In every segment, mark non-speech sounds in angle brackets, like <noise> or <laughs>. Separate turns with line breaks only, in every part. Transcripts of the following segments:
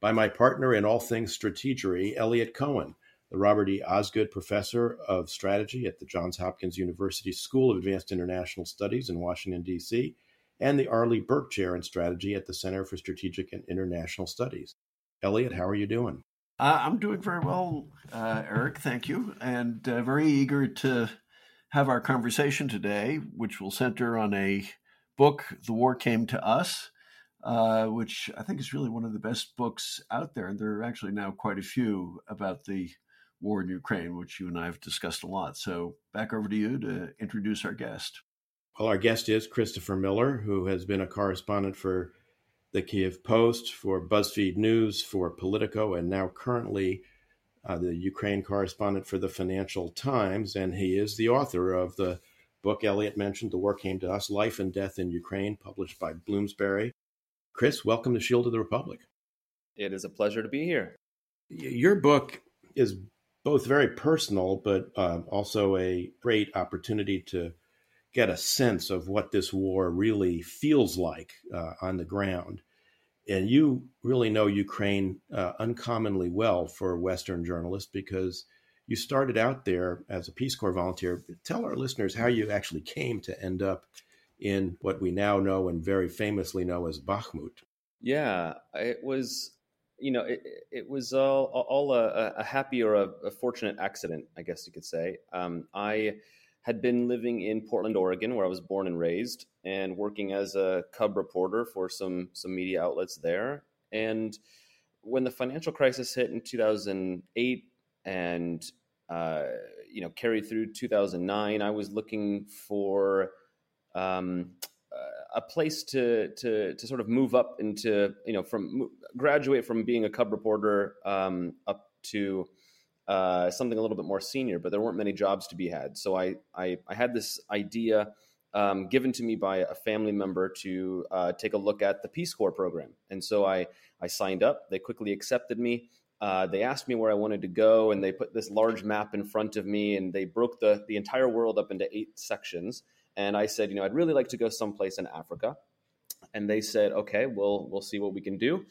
by my partner in all things strategery, Eliot Cohen the Robert E. Osgood Professor of Strategy at the Johns Hopkins University School of Advanced International Studies in Washington, D.C., and the Arleigh Burke Chair in Strategy at the Center for Strategic and International Studies. Eliot, how are you doing?
Uh, I'm doing very well, uh, Eric. Thank you. And uh, very eager to have our conversation today, which will center on a book, The War Came to Us, uh, which I think is really one of the best books out there. And there are actually now quite a few about the war in Ukraine, which you and I have discussed a lot. So back over to you to introduce our guest.
Well, our guest is Christopher Miller, who has been a correspondent for the Kiev Post, for BuzzFeed News, for Politico, and now currently uh, the Ukraine correspondent for the Financial Times. And he is the author of the book Eliot mentioned, The War Came to Us Life and Death in Ukraine, published by Bloomsbury. Chris, welcome to Shield of the Republic.
It is a pleasure to be here.
Your book is both very personal, but uh, also a great opportunity to get a sense of what this war really feels like uh, on the ground. And you really know Ukraine uh, uncommonly well for a Western journalist because you started out there as a Peace Corps volunteer. Tell our listeners how you actually came to end up in what we now know and very famously know as Bakhmut.
Yeah, it was you know, it, it was all, all a, a happy or a, a, fortunate accident, I guess you could say. Um, I had been living in Portland, Oregon, where I was born and raised, and working as a cub reporter for some some media outlets there. And when the financial crisis hit in 2008 and uh, you know carried through 2009, I was looking for um, a place to to to sort of move up into you know from graduate from being a cub reporter um, up to uh, something a little bit more senior, but there weren't many jobs to be had. So I I, I had this idea um, given to me by a family member to uh, take a look at the Peace Corps program, and so I I signed up. They quickly accepted me. Uh, they asked me where I wanted to go, and they put this large map in front of me, and they broke the the entire world up into eight sections and I said, you know, I'd really like to go someplace in Africa. And they said, okay, we'll we'll see what we can do.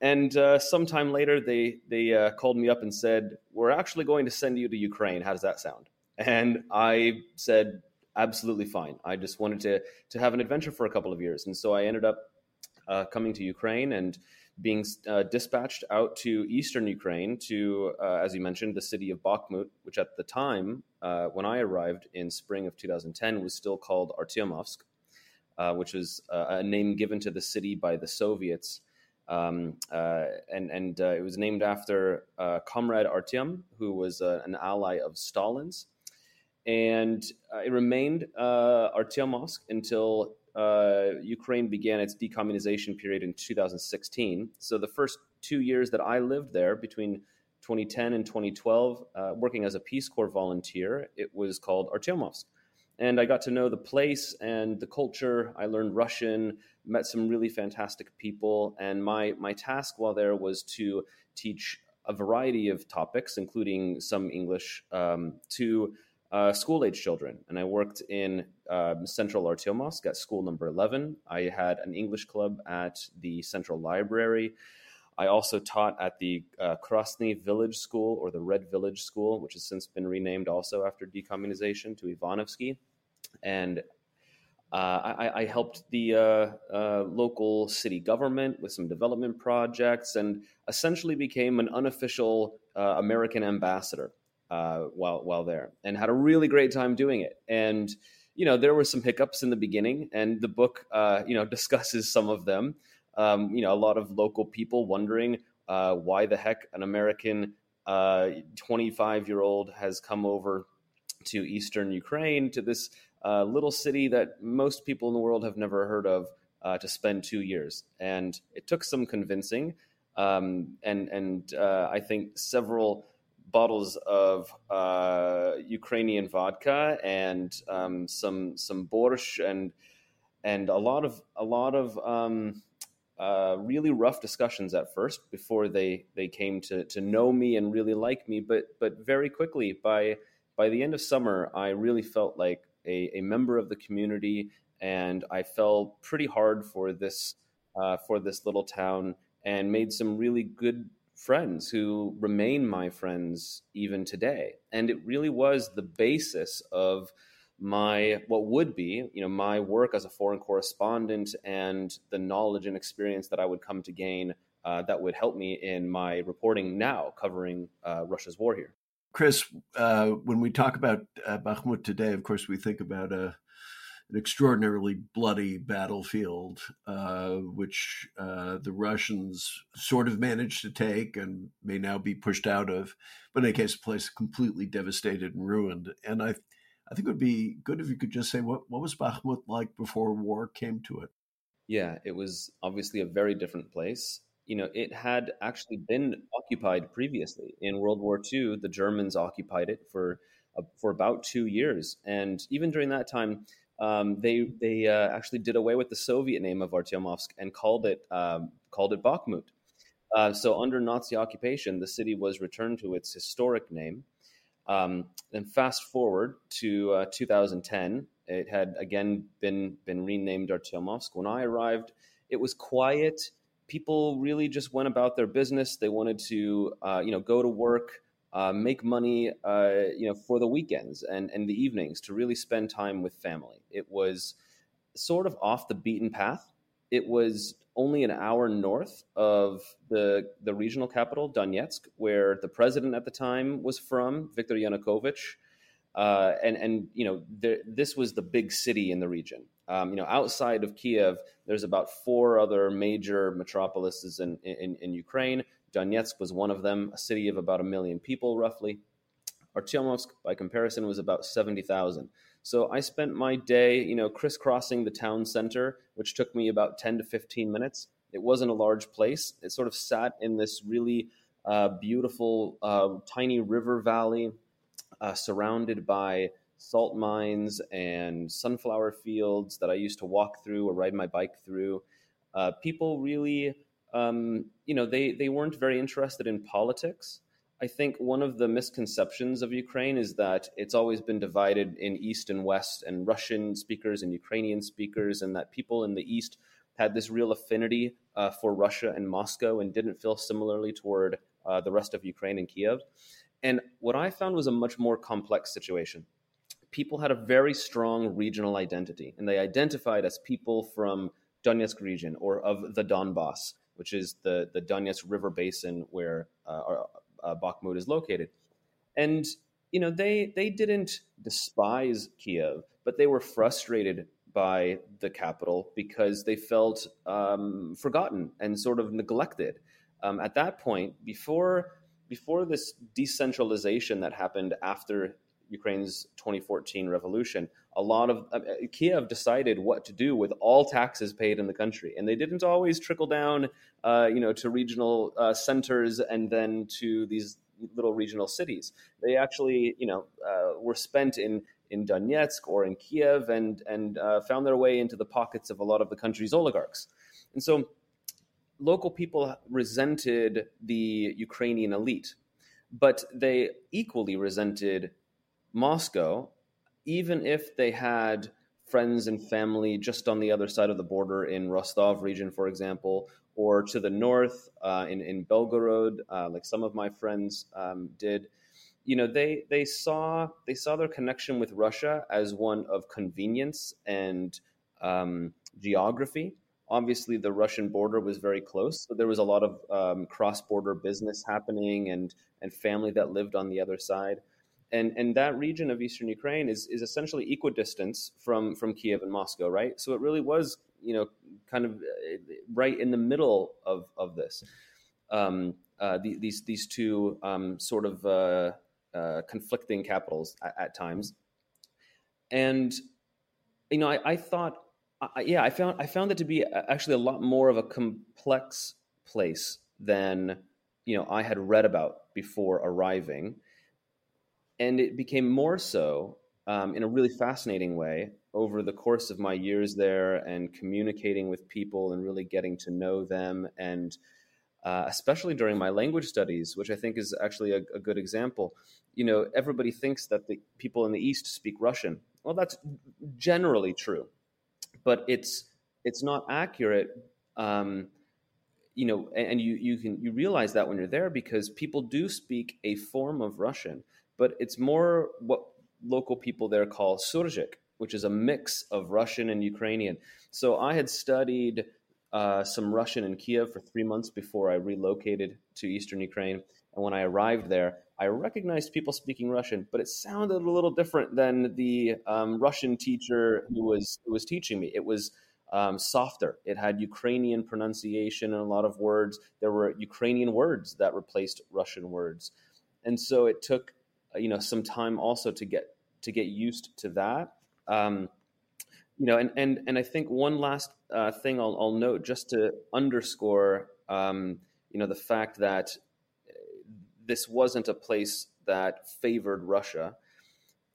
And uh, sometime later, they they uh, called me up and said, we're actually going to send you to Ukraine. How does that sound? And I said, absolutely fine. I just wanted to to have an adventure for a couple of years, and so I ended up uh, coming to Ukraine and being uh, dispatched out to eastern Ukraine to, uh, as you mentioned, the city of Bakhmut, which at the time, uh, when I arrived in spring of 2010, was still called Artyomovsk, uh, which was uh, a name given to the city by the Soviets. Um, uh, and and it was named after Comrade Artyom, who was an ally of Stalin's. And it remained Artyomovsk until uh, Ukraine began its decommunization period in 2016. So the first two years that I lived there, between 2010 and 2012, uh, working as a Peace Corps volunteer, it was called Artyomovsk. And I got to know the place and the culture. I learned Russian, met some really fantastic people. And my, my task while there was to teach a variety of topics, including some English, um, to uh, school age children. And I worked in um, Central Artyomovsk at school number 11. I had an English club at the Central Library. I also taught at the uh, Krasny Village School or the Red Village School, which has since been renamed also after decommunization to Ivanovsky. And uh, I, I, helped the uh, uh, local city government with some development projects and essentially became an unofficial uh, American ambassador uh, while while there, and had a really great time doing it. And you know, there were some hiccups in the beginning, and the book, uh, you know, <laughs> discusses some of them. Um, you know, a lot of local people wondering uh, why the heck an American 25 uh, year old has come over to eastern Ukraine to this uh, little city that most people in the world have never heard of uh, to spend two years. And it took some convincing. um, and and uh, I think several bottles of uh, Ukrainian vodka and um, some some borscht and and a lot of a lot of um, uh, really rough discussions at first before they they came to to know me and really like me. But but very quickly by by the end of summer, I really felt like a, a member of the community, and I fell pretty hard for this uh, for this little town and made some really good friends who remain my friends even today. And it really was the basis of my what would be you know my work as a foreign correspondent and the knowledge and experience that I would come to gain uh, that would help me in my reporting now covering uh, Russia's war here.
Chris, uh, when we talk about uh, Bakhmut today, of course, we think about a, uh, an extraordinarily bloody battlefield, uh, which the Russians sort of managed to take and may now be pushed out of, but in any case, a place completely devastated and ruined. And I I think it would be good if you could just say what, what was Bakhmut like before war came to it?
Yeah, it was obviously a very different place. You know, it had actually been occupied previously. In World War II, the Germans occupied it for uh, for about two years, and even during that time, um, they they uh, actually did away with the Soviet name of Artyomovsk and called it um, called it Bakhmut. Uh, so under Nazi occupation, the city was returned to its historic name, um, then fast forward to uh, 2010, it had again been been renamed Artyomovsk. When I arrived, it was quiet. People really just went about their business. They wanted to, uh, you know, go to work, uh, make money, uh, you know, for the weekends and and the evenings to really spend time with family. It was sort of off the beaten path. It was only an hour north of the the regional capital, Donetsk, where the president at the time was from, Viktor Yanukovych. Uh, and and you know there, this was the big city in the region. Um, you know, outside of Kiev, there's about four other major metropolises in, in, in Ukraine. Donetsk was one of them, a city of about a million people, roughly. Artyomovsk, by comparison, was about seventy thousand. So I spent my day, you know, crisscrossing the town center, which took me about 10 to 15 minutes. It wasn't a large place. It sort of sat in this really uh, beautiful, uh, tiny river valley uh, surrounded by salt mines and sunflower fields that I used to walk through or ride my bike through. Uh, people really, um, you know, they, they weren't very interested in politics. I think one of the misconceptions of Ukraine is that it's always been divided in East and West, and Russian speakers and Ukrainian speakers, and that people in the East had this real affinity uh, for Russia and Moscow and didn't feel similarly toward uh, the rest of Ukraine and Kiev. And what I found was a much more complex situation. People had a very strong regional identity, and they identified as people from Donetsk region or of the Donbass, which is the, the Donetsk River basin where uh, uh, Bakhmut is located. And you know they they didn't despise Kiev, but they were frustrated by the capital because they felt um, forgotten and sort of neglected. Um, at that point, before before this decentralization that happened after Ukraine's 2014 revolution, a lot of uh, Kiev decided what to do with all taxes paid in the country, and they didn't always trickle down, uh, you know, to regional uh, centers and then to these little regional cities. They actually, you know, uh, were spent in in Donetsk or in Kiev and and uh, found their way into the pockets of a lot of the country's oligarchs, and so local people resented the Ukrainian elite, but they equally resented Moscow even if they had friends and family just on the other side of the border in Rostov region, for example, or to the north uh, in in Belgorod, uh, like some of my friends um, did. You know, they they saw they saw their connection with Russia as one of convenience and um, geography. Obviously, the Russian border was very close, so there was a lot of um, cross border business happening and and family that lived on the other side and and that region of eastern Ukraine is is essentially equidistant from from Kiev and Moscow, right? So it really was, you know, kind of uh, right in the middle of of this. Um, uh, the, these these two um, sort of uh, uh, conflicting capitals at, at, times, and you know, I, I thought, I, yeah, I found I found it to be actually a lot more of a complex place than you know I had read about before arriving, and it became more so um, in a really fascinating way over the course of my years there and communicating with people and really getting to know them. And uh, especially during my language studies which i think is actually a, a, good example you know everybody thinks that the people in the east speak russian. Well that's generally true but it's it's not accurate um, you know and, and you you can you realize that when you're there because people do speak a form of russian but it's more what local people there call Surzhyk, which is a mix of Russian and Ukrainian. So I had studied uh, some Russian in Kiev for three months before I relocated to eastern Ukraine. And when I arrived there, I recognized people speaking Russian, but it sounded a little different than the um, Russian teacher who was who was teaching me. It was um, softer. It had Ukrainian pronunciation and a lot of words. There were Ukrainian words that replaced Russian words, and so it took you know some time also to get to get used to that. Um, you know, and and and I think one last uh, thing I'll, I'll, note just to underscore, um, you know, the fact that this wasn't a place that favored Russia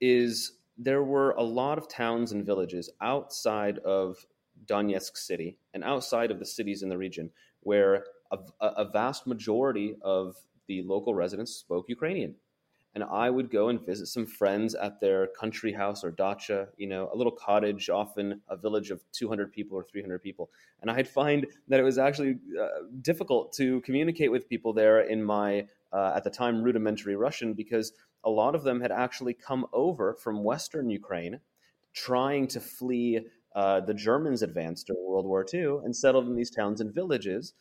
is there were a lot of towns and villages outside of Donetsk city and outside of the cities in the region where a, a vast majority of the local residents spoke Ukrainian and I would go and visit some friends at their country house or dacha, you know, a little cottage, often a village of 200 people or 300 people. And I'd find that it was actually uh, difficult to communicate with people there in my, uh, at the time, rudimentary Russian because a lot of them had actually come over from Western Ukraine trying to flee uh, the Germans advanced during World War II and settled in these towns and villages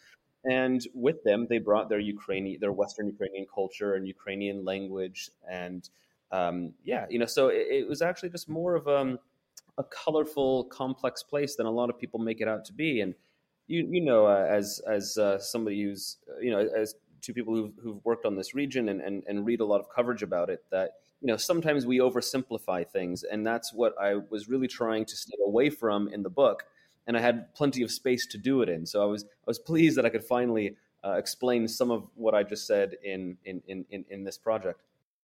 and with them they brought their Ukrainian, their Western Ukrainian culture and Ukrainian language, and um, yeah, you know, so it, it, was actually just more of um, a colorful, complex place than a lot of people make it out to be. And you, you know, uh, as as uh, somebody who's you know, as two people who've, who've worked on this region and, and and read a lot of coverage about it, that you know sometimes we oversimplify things, and that's what I was really trying to stay away from in the book and I had plenty of space to do it in. So I was I was pleased that I could finally uh, explain some of what I just said in in in in this project.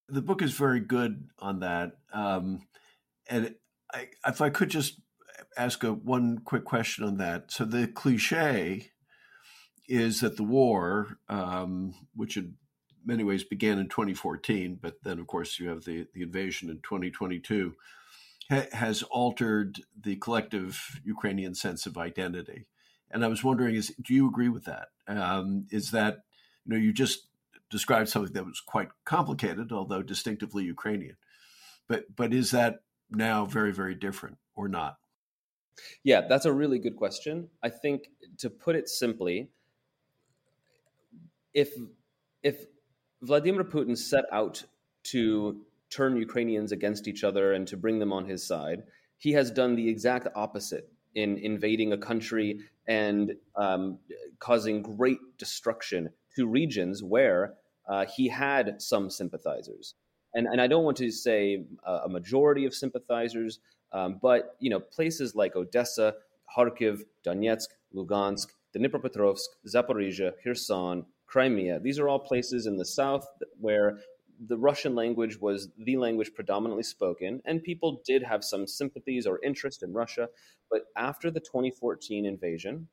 The book is very good on that, um, and I, if I could just ask a one quick question on that. So the cliche is that the war, um, which in many ways began in 2014, but then of course you have the the invasion in 2022 ha- has altered the collective Ukrainian sense of identity. And I was wondering, is do you agree with that? Um, is that you know you just described something that was quite complicated, although distinctively Ukrainian, but but is that now very very different or not?
Yeah, that's a really good question. I think to put it simply, if if Vladimir Putin set out to turn Ukrainians against each other and to bring them on his side. He has done the exact opposite in invading a country and um, causing great destruction to regions where uh, he had some sympathizers. And, and I don't want to say a majority of sympathizers, um, but you know places like Odessa, Kharkiv, Donetsk, Lugansk, Dnipropetrovsk, Zaporizhia, Kherson, Crimea. These are all places in the south where the Russian language was the language predominantly spoken, and people did have some sympathies or interest in Russia. But after the 2014 invasion,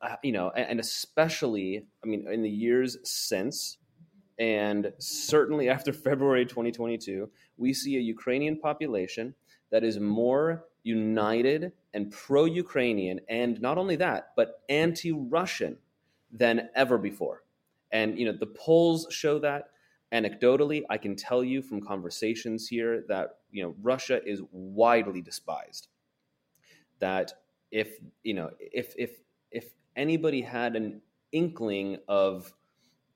uh, you know, and, and especially, I mean, in the years since, and certainly after <laughs> February 2022, we see a Ukrainian population that is more united and pro Ukrainian, and not only that, but anti Russian than ever before. And, you know, the polls show that anecdotally i can tell you from conversations here that you know russia is widely despised. That if you know if if if anybody had an inkling of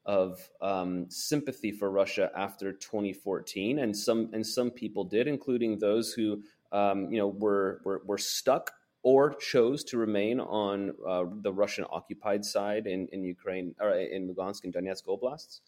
of um, sympathy for Russia after 2014, and some and some people did, including those who um, you know were, were, were stuck or chose to remain on uh, the Russian occupied side in, in Ukraine or in Lugansk and Donetsk oblasts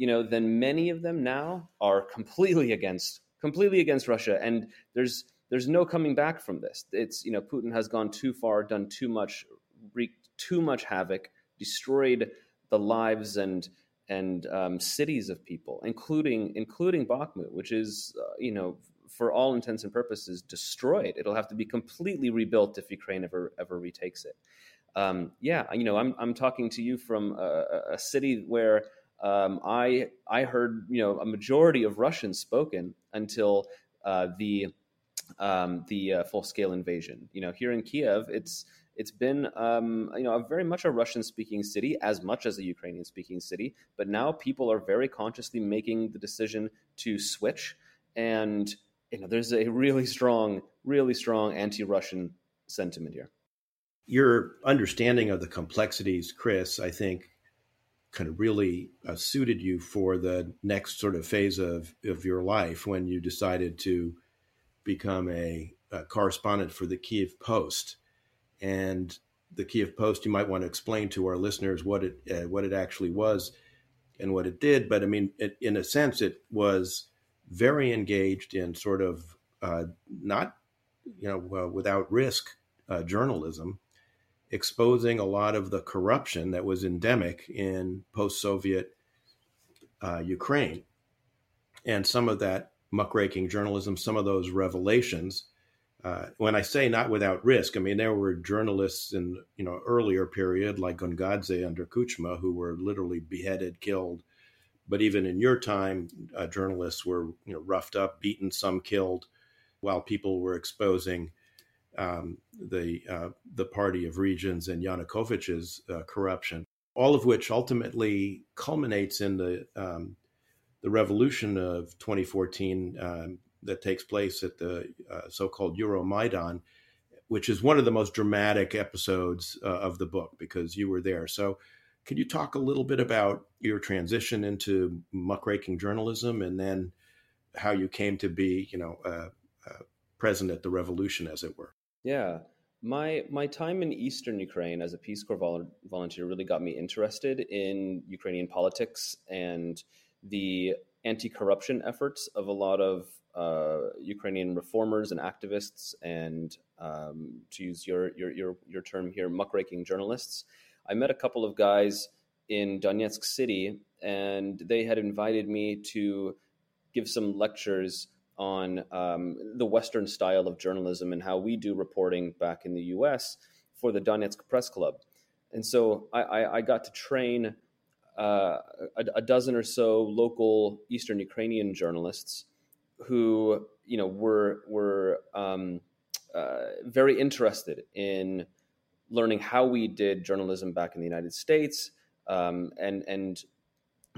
you know, then many of them now are completely against completely against Russia, and there's there's no coming back from this. It's you know, Putin has gone too far, done too much, wreaked too much havoc, destroyed the lives and and um, cities of people, including including Bakhmut, which is uh, you know for all intents and purposes destroyed. It'll have to be completely rebuilt if Ukraine ever ever retakes it. Um, yeah, you know, I'm I'm talking to you from a, a city where um, I I heard you know a majority of Russian spoken until uh, the um, the uh, full scale invasion. You know, here in Kiev, it's it's been um, you know a very much a Russian speaking city as much as a Ukrainian speaking city, but now people are very consciously making the decision to switch, and you know there's a really strong, really strong anti Russian sentiment here.
Your understanding of the complexities, Chris, I think kind of really uh, suited you for the next sort of phase of, of your life when you decided to become a, a correspondent for the Kiev Post. And the Kiev Post, you might want to explain to our listeners what it uh, what it actually was and what it did. But I mean, it, in a sense, it was very engaged in sort of uh, not you know without risk uh, journalism exposing a lot of the corruption that was endemic in post Soviet uh, Ukraine. And some of that muckraking journalism, some of those revelations. Uh, when I say not without risk, I mean there were journalists in you know earlier period like Gongadze under Kuchma who were literally beheaded, killed. But even in your time, uh, journalists were you know roughed up, beaten, some killed, while people were exposing um, the uh, the Party of Regions and Yanukovych's uh, corruption, all of which ultimately culminates in the um, the revolution of 2014 um, that takes place at the uh, so-called Euromaidan, which is one of the most dramatic episodes uh, of the book because you were there. So, could you talk a little bit about your transition into muckraking journalism and then how you came to be, you know, uh, uh, present at the revolution, as it were?
Yeah. My my time in Eastern Ukraine as a Peace Corps vol- volunteer really got me interested in Ukrainian politics and the anti-corruption efforts of a lot of uh, Ukrainian reformers and activists, and um, to use your, your your your term here, muckraking journalists. I met a couple of guys in Donetsk City, and they had invited me to give some lectures on um, the Western style of journalism and how we do reporting back in the U.S. for the Donetsk Press Club. And so I, I, I got to train uh, a, a, dozen or so local Eastern Ukrainian journalists who, you know, were were um, uh, very interested in learning how we did journalism back in the United States, um, and and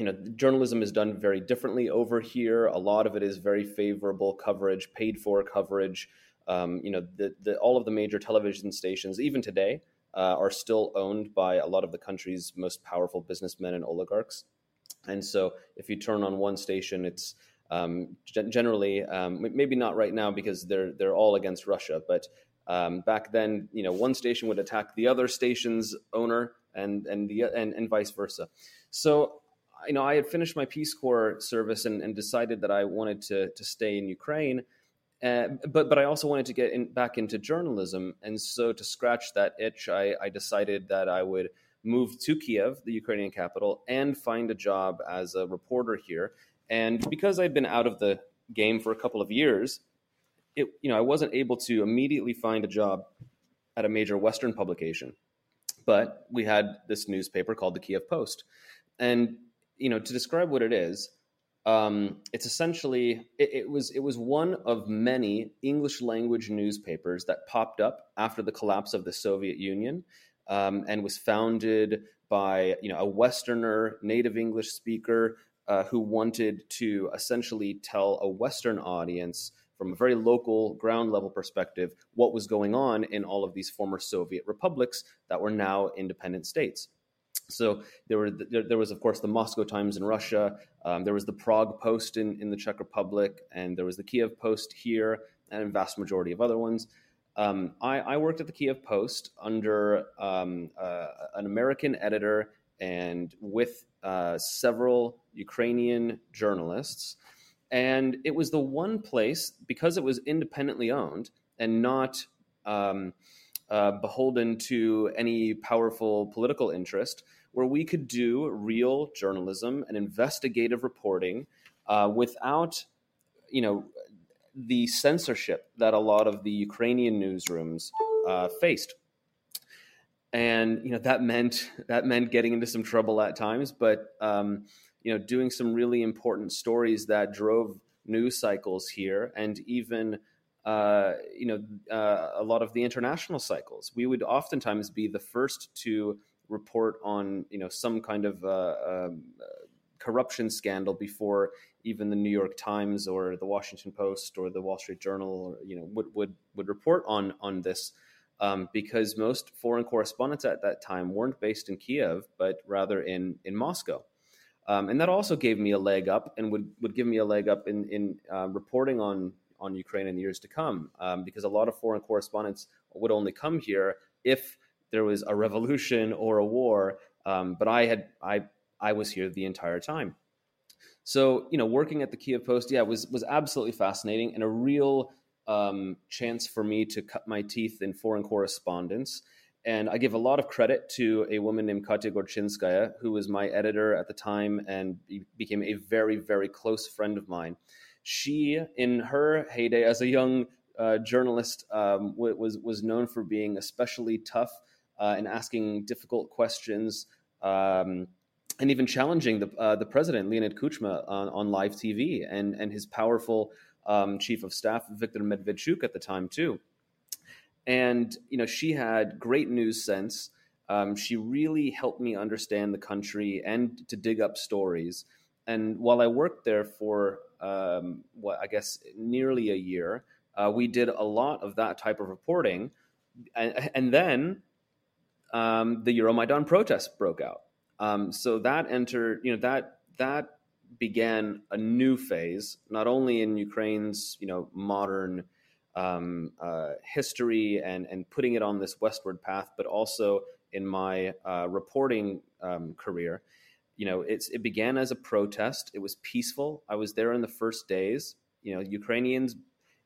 you know, journalism is done very differently over here. A lot of it is very favorable coverage, paid for coverage. Um, you know, the, the, all of the major television stations, even today, uh, are still owned by a lot of the country's most powerful businessmen and oligarchs. And so, if you turn on one station, it's um, generally um, maybe not right now because they're they're all against Russia, but um, back then, you know, one station would attack the other station's owner, and and the and, and vice versa. So you know, I had finished my Peace Corps service and, and decided that I wanted to to stay in Ukraine. Uh, but but I also wanted to get in, back into journalism, and so to scratch that itch, I, I decided that I would move to Kiev, the Ukrainian capital, and find a job as a reporter here. And because I'd been out of the game for a couple of years, it you know I wasn't able to immediately find a job at a major Western publication, but we had this newspaper called the Kiev Post, and you know, to describe what it is, um, it's essentially it, it, was it was one of many English language newspapers that popped up after the collapse of the Soviet Union, um, and was founded by you know a Westerner, native English speaker uh, who wanted to essentially tell a Western audience from a very local ground level perspective what was going on in all of these former Soviet republics that were now independent states. So there were there, there, was of course the Moscow Times in Russia, um, there was the Prague Post in, in the Czech Republic, and there was the Kiev Post here, and a vast majority of other ones. Um, I, I, worked at the Kiev Post under um, uh, an American editor and with uh, several Ukrainian journalists, and it was the one place because it was independently owned and not um, uh, beholden to any powerful political interest where we could do real journalism and investigative reporting uh, without, you know, the censorship that a lot of the Ukrainian newsrooms uh, faced. And you know that meant that meant getting into some trouble at times, but um, you know doing some really important stories that drove news cycles here, and even uh, you know uh, a lot of the international cycles. We would oftentimes be the first to report on you know some kind of uh, um, corruption scandal before even the New York Times or the Washington Post or the Wall Street Journal, or, you know, would would would report on on this. Um, because most foreign correspondents at that time weren't based in Kiev, but rather in in Moscow, um, and that also gave me a leg up, and would would give me a leg up in in uh, reporting on on Ukraine in the years to come, um, because a lot of foreign correspondents would only come here if there was a revolution or a war. Um, but I had I I was here the entire time. So, you know, working at the Kiev Post, yeah, was was absolutely fascinating and a real um, chance for me to cut my teeth in foreign correspondence. And I give a lot of credit to a woman named Katya Gorchinskaya, who was my editor at the time and became a very, very close friend of mine. She, in her heyday as a young uh, journalist, um, was was known for being especially tough uh, and asking difficult questions. Um, and even challenging the uh, the president Leonid Kuchma on, on live TV and and his powerful um, chief of staff Viktor Medvedchuk at the time too. And you know she had great news sense. Um, she really helped me understand the country and to dig up stories. And while I worked there for um, what I guess nearly a year, uh, we did a lot of that type of reporting. And, and then um, the Euromaidan protests broke out. Um, so that entered, you know, that that began a new phase, not only in Ukraine's, you know, modern um, uh, history and and putting it on this westward path, but also in my uh, reporting um, career. You know, it's it began as a protest. It was peaceful. I was there in the first days. You know, Ukrainians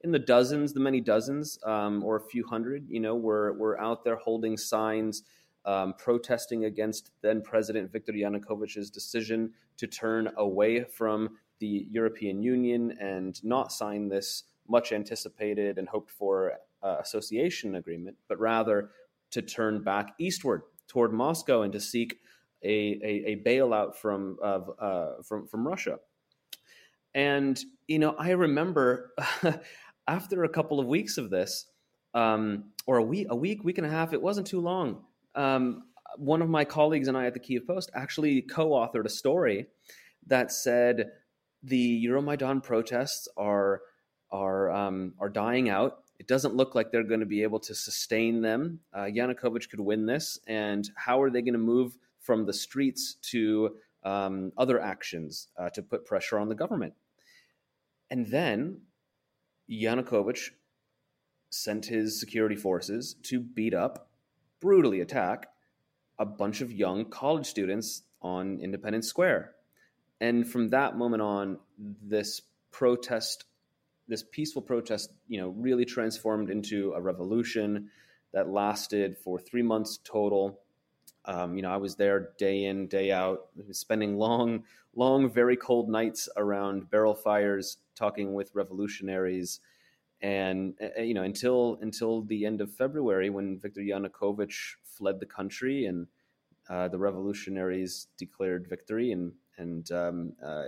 in the dozens, the many dozens, um, or a few hundred. You know, were were out there holding signs um, protesting against then President Viktor Yanukovych's decision to turn away from the European Union and not sign this much anticipated and hoped for uh, association agreement, but rather to turn back eastward toward Moscow and to seek a, a, a bailout from, uh, from, from Russia. And, you know, I remember <laughs> after a couple of weeks of this, um, or a week, a week, week and a half, it wasn't too long um, one of my colleagues and I at the Kiev Post actually co-authored a story that said the Euromaidan protests are are um, are dying out. It doesn't look like they're going to be able to sustain them. Uh, Yanukovych could win this, and how are they going to move from the streets to um, other actions uh, to put pressure on the government? And then Yanukovych sent his security forces to beat up brutally attack a bunch of young college students on Independence Square. And from that moment on, this protest, this peaceful protest, you know, really transformed into a revolution that lasted for three months total. Um, you know, I was there day in, day out, spending long, long, very cold nights around barrel fires, talking with revolutionaries and uh, you know until until the end of February when Viktor Yanukovych fled the country and uh, the revolutionaries declared victory and and um, uh,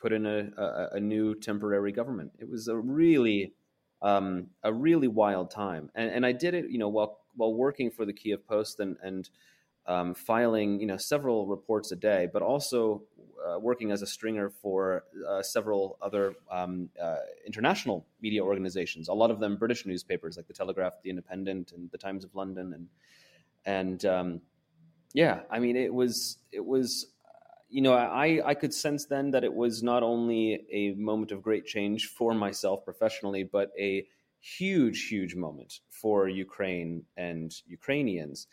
put in a, a, a, new temporary government. It was a really um, a really wild time, and, and I did it you know while while working for the Kiev Post and and um, filing you know several reports a day, but also uh, working as a stringer for uh, several other um, uh, international media organizations. A lot of them British newspapers like the Telegraph, the Independent, and the Times of London, and and um, yeah, I mean it was it was you know I I could sense then that it was not only a moment of great change for myself professionally, but a huge huge moment for Ukraine and Ukrainians.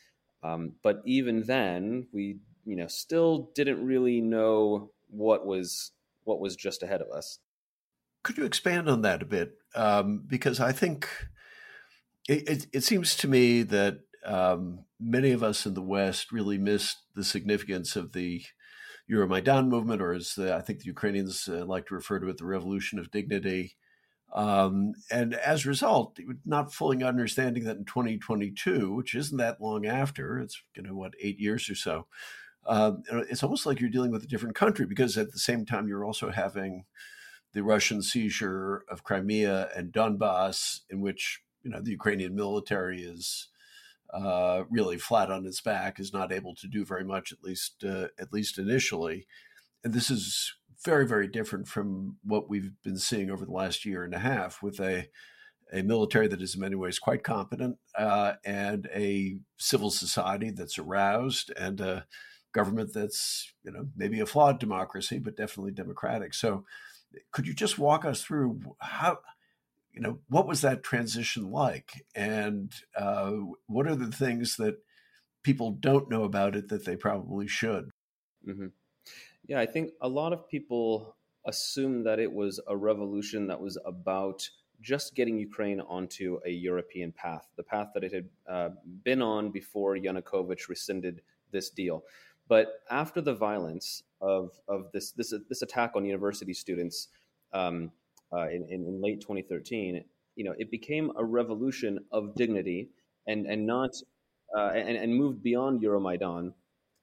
Um, but even then, we you know still didn't really know what was what was just ahead of us.
Could you expand on that a bit? Um, because I think it, it, it, seems to me that um, many of us in the West really missed the significance of the Euromaidan movement, or as the, I think the Ukrainians uh, like to refer to it, the Revolution of Dignity. Um, and as a result, not fully understanding that in 2022, which isn't that long after, it's you know what eight years or so, um, it's almost like you're dealing with a different country because at the same time you're also having the Russian seizure of Crimea and Donbass, in which you know the Ukrainian military is uh, really flat on its back, is not able to do very much, at least uh, at least initially. And this is very very different from what we've been seeing over the last year and a half with a a military that is in many ways quite competent uh, and a civil society that's aroused and a government that's you know maybe a flawed democracy but definitely democratic. So could you just walk us through how you know what was that transition like? And uh, what are the things that people don't know about it that they probably should?
Mm-hmm. Yeah i think a lot of people assume that it was a revolution that was about just getting Ukraine onto a European path, the path that it had uh, been on before Yanukovych rescinded this deal. But after the violence of, of this, this, this attack on university students um, uh, in, in, late 2013, you know, it became a revolution of dignity and, and not uh, and, and moved beyond Euromaidan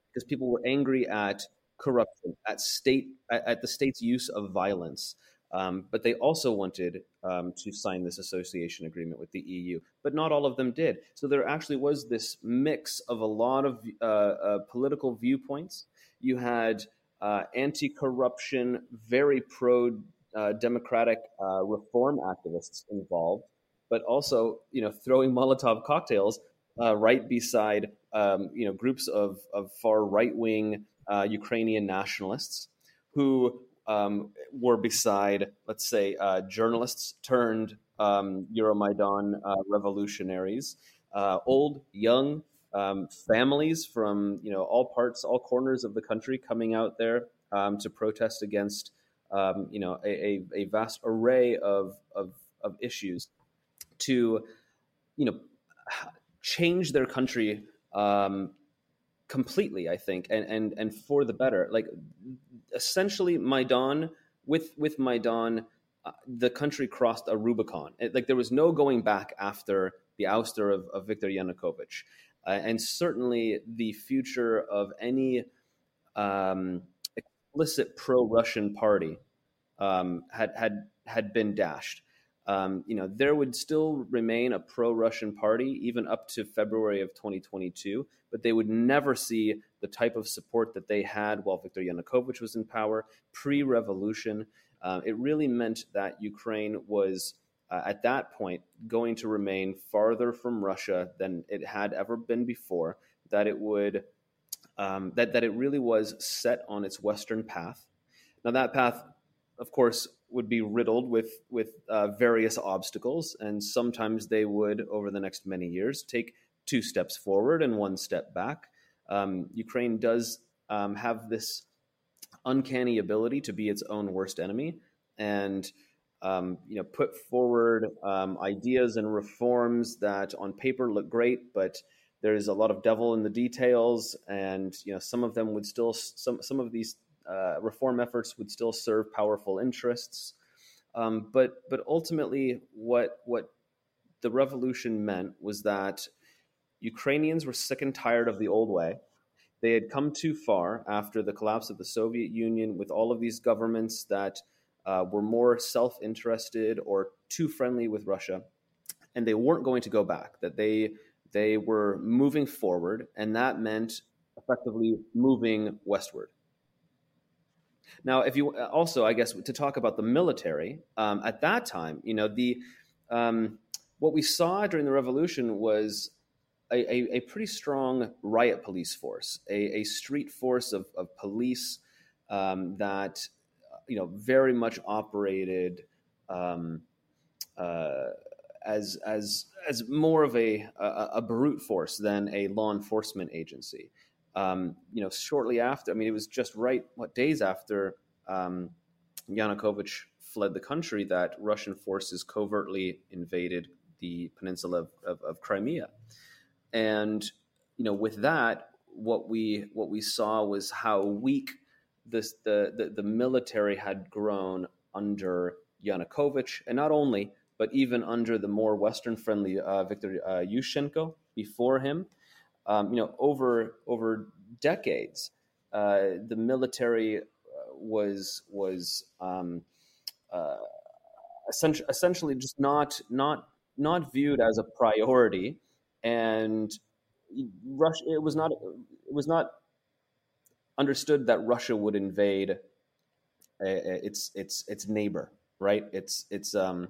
because people were angry at corruption, at state at, the state's use of violence. Um, but they also wanted um, to sign this association agreement with the EU, but not all of them did. So there actually was this mix of a lot of uh, uh, political viewpoints. You had uh, anti corruption, very pro uh, democratic uh, reform activists involved, but also you know throwing Molotov cocktails uh, right beside um, you know groups of, of far right wing Ukrainian nationalists who um, were beside, let's say, uh, journalists turned um, Euromaidan uh, revolutionaries, uh, old, young, um, families from you know all parts, all corners of the country coming out there um, to protest against um, you know a, a, vast array of, of, of issues to you know change their country um, completely i think and and and for the better like essentially Maidan with with Maidan, uh, the country crossed a Rubicon. It, like there was no going back after the ouster of, of Viktor Yanukovych, uh, and certainly the future of any um, explicit pro-Russian party um, had had had been dashed. Um, you know, there would still remain a pro-Russian party even up to February of 2022, but they would never see the type of support that they had while Viktor Yanukovych was in power pre-revolution. Uh, it really meant that Ukraine was uh, at that point going to remain farther from Russia than it had ever been before. That it would um, that that it really was set on its western path. Now that path, of course, would be riddled with with uh, various obstacles, and sometimes they would, over the next many years, take two steps forward and one step back. Um, Ukraine does um, have this uncanny ability to be its own worst enemy, and um, you know, put forward um, ideas and reforms that on paper look great, but there's a lot of devil in the details, and you know, some of them would still some some of these uh, reform efforts would still serve powerful interests. Um, but but ultimately, what what the revolution meant was that Ukrainians were sick and tired of the old way. They had come too far after the collapse of the Soviet Union with all of these governments that uh, were more self interested or too friendly with Russia. And they weren't going to go back, that they, they were moving forward, and that meant effectively moving westward. Now, if you also, I guess, to talk about the military um, at that time, you know, the um, what we saw during the revolution was a, a, a pretty strong riot police force, a, a street force of, of police um, that you know very much operated um, uh, as as as more of a, a, a brute force than a law enforcement agency. Um, you know, shortly after, I mean, it was just right what days after um, Yanukovych fled the country that Russian forces covertly invaded the peninsula of, of, of Crimea and you know, with that, what we what we saw was how weak this the the, the military had grown under Yanukovych, and not only, but even under the more Western friendly uh, Viktor uh, Yushchenko before him. Um, you know, over over decades, uh, the military uh, was was um, uh, essentially, essentially just not not not viewed as a priority, and Russia it was not it was not understood that Russia would invade a, its its its neighbor, right? Its its um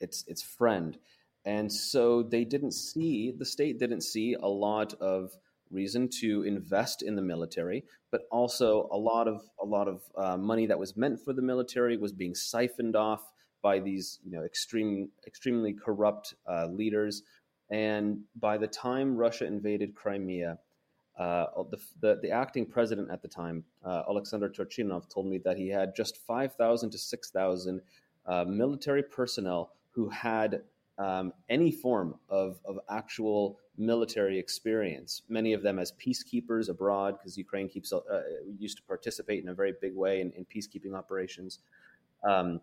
its its friend, and so they didn't see the state didn't see a lot of reason to invest in the military, but also a lot of a lot of uh, money that was meant for the military was being siphoned off by these you know extreme extremely corrupt uh, leaders. And by the time Russia invaded Crimea, uh, the, the, the acting president at the time, uh, Alexander Turchinov, told me that he had just five thousand to six thousand uh, military personnel who had um, any form of, of actual military experience. Many of them as peacekeepers abroad, because Ukraine keeps uh, used to participate in a very big way in, in peacekeeping operations. Um,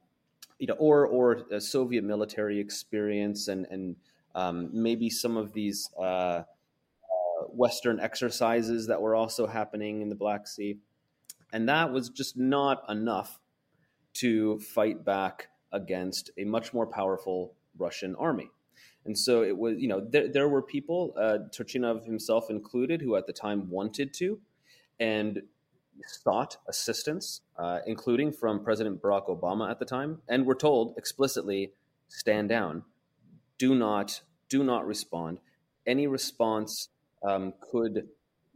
you know, or or Soviet military experience, and and um, maybe some of these uh, uh, Western exercises that were also happening in the Black Sea, and that was just not enough to fight back against a much more powerful Russian army. And so it was, you know, there, there were people, uh, Turchinov himself included, who at the time wanted to and sought assistance, uh, including from President Barack Obama at the time, and were told explicitly, stand down, do not, do not respond. Any response um, could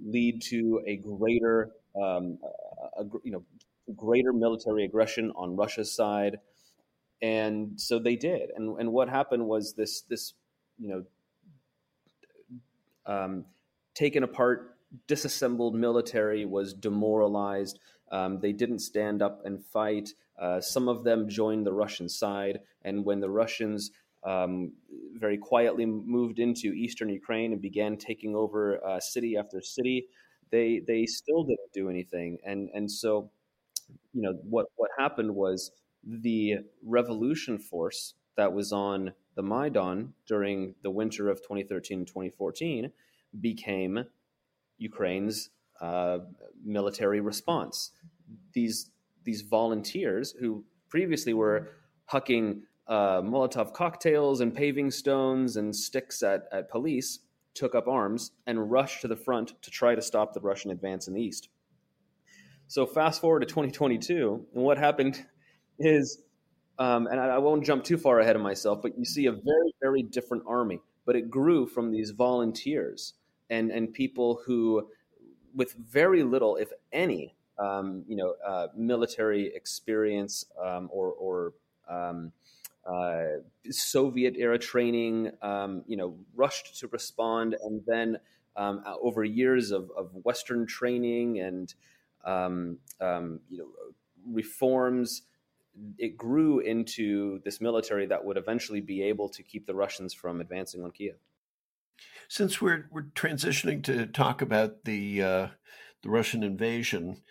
lead to a greater, um, a, you know, greater military aggression on Russia's side and so they did. And and what happened was this this you know um, taken apart disassembled military was demoralized. Um, they didn't stand up and fight. Uh, some of them joined the russian side. And when the russians um, very quietly moved into eastern ukraine and began taking over uh, city after city they they still didn't do anything. And and so you know what what happened was the revolution force that was on the Maidan during the winter of 2013 and 2014 became Ukraine's uh, military response. These these volunteers who previously were hucking uh, Molotov cocktails and paving stones and sticks at, at police took up arms and rushed to the front to try to stop the Russian advance in the east. So fast forward to 2022, and what happened is, um, and I, I won't jump too far ahead of myself, but you see a very, very different army. But it grew from these volunteers and and people who, with very little, if any, um, you know, uh, military experience um, or or um, uh, Soviet era training, um, you know, rushed to respond, and then um, over years of, of Western training and um, you know reforms it grew into this military that would eventually be able to keep the Russians from advancing on Kiev.
Since we're we're transitioning to talk about the uh, the Russian invasion,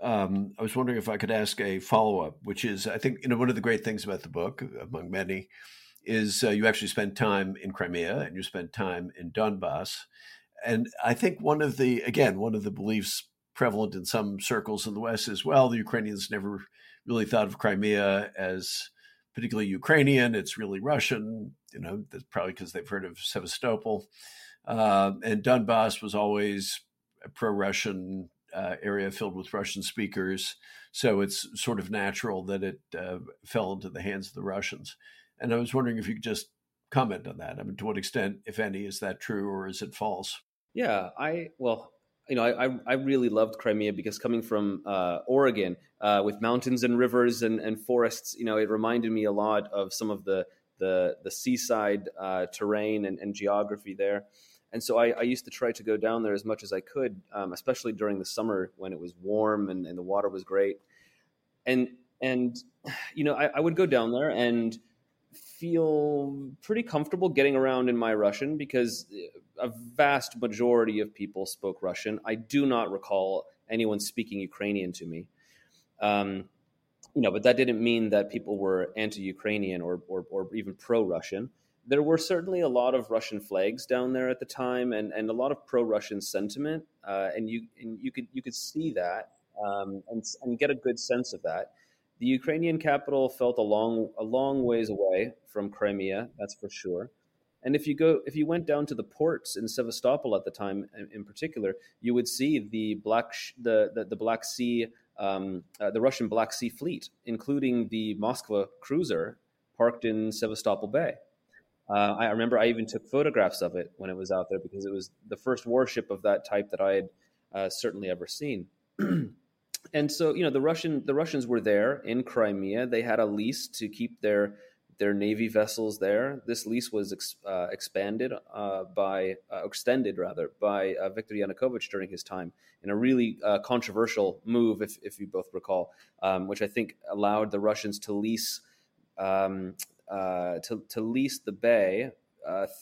um, I was wondering if I could ask a follow up, which is I think you know one of the great things about the book, among many, is uh, you actually spend time in Crimea and you spend time in Donbass, and I think one of the again one of the beliefs prevalent in some circles in the West is well the Ukrainians never really thought of Crimea as particularly Ukrainian. It's really Russian. You know, that's probably because they've heard of Sevastopol. Uh, and Donbass was always a pro-Russian uh, area filled with Russian speakers, so it's sort of natural that it uh, fell into the hands of the Russians. And I was wondering if you could just comment on that. I mean, to what extent, if any, is that true or is it false?
Yeah, I well, you know, I, I really loved Crimea because coming from uh, Oregon uh, with mountains and rivers and, and forests, you know, it reminded me a lot of some of the the, the seaside uh, terrain and, and, geography there. And so I, I, used to try to go down there as much as I could, um, especially during the summer when it was warm and, and the water was great. And and <sighs> you know, I, I would go down there and feel pretty comfortable getting around in my Russian because a vast majority of people spoke Russian. I do not recall anyone speaking Ukrainian to me. Um, you know, but that didn't mean that people were anti-Ukrainian or, or, or even pro-Russian. There were certainly a lot of Russian flags down there at the time, and, and a lot of pro-Russian sentiment, uh, and you and you could you could see that um, and, and get a good sense of that. The Ukrainian capital felt a long a long ways away from Crimea, that's for sure. And if you go, if you went down to the ports in Sevastopol at the time, in, in particular, you would see the Black the the, the Black Sea, um, uh, the Russian Black Sea fleet, including the Moskva cruiser parked in Sevastopol Bay. Uh, I remember I even took photographs of it when it was out there because it was the first warship of that type that I had uh, certainly ever seen. <clears throat> and so, you know, the Russian the Russians were there in Crimea. They had a lease to keep their their navy vessels there. This lease was ex, uh, expanded uh, by, uh, extended rather, by uh, Viktor Yanukovych during his time in a really uh, controversial move, if, if you both recall, um, which I think allowed the Russians to lease um, uh, to, to lease the bay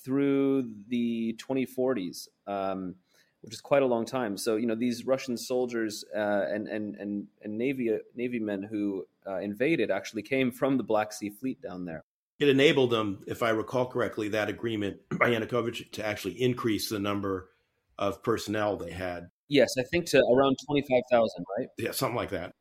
through the 2040s. Um, which is quite a long time. So you know these Russian soldiers and, and and and navy navy men who uh, invaded actually came from the Black Sea Fleet down there.
It enabled them, if I recall correctly, that agreement by Yanukovych to actually increase the number of personnel they had.
Yes, I think to around 25,000, right?
Yeah, something like that.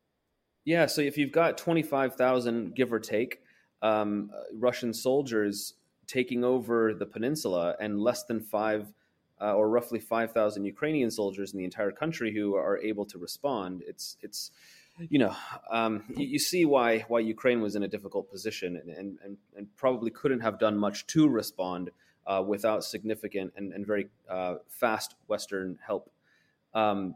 Yeah, so if you've got 25,000, give or take, um, Russian soldiers taking over the peninsula and less than five uh, or roughly 5,000 Ukrainian soldiers in the entire country who are able to respond, it's, it's, you know, um, you, you, see why why Ukraine was in a difficult position and, and, and, probably couldn't have done much to respond uh, without significant and, and very uh, fast Western help. Um,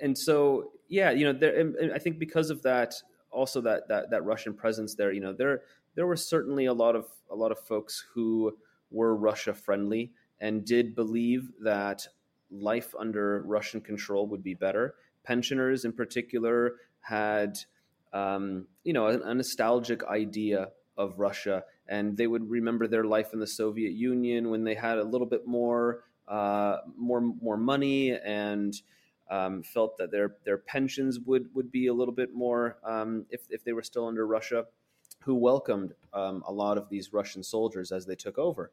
and so, yeah, you know, there, I think because of that, also that, that that Russian presence there, you know, there there were certainly a lot of a lot of folks who were Russia friendly and did believe that life under Russian control would be better pensioners in particular had um, you know a, a, nostalgic idea of Russia, and they would remember their life in the Soviet Union when they had a little bit more uh, more more money and um, felt that their their pensions would would be a little bit more um, if if they were still under Russia, who welcomed um, a lot of these Russian soldiers as they took over.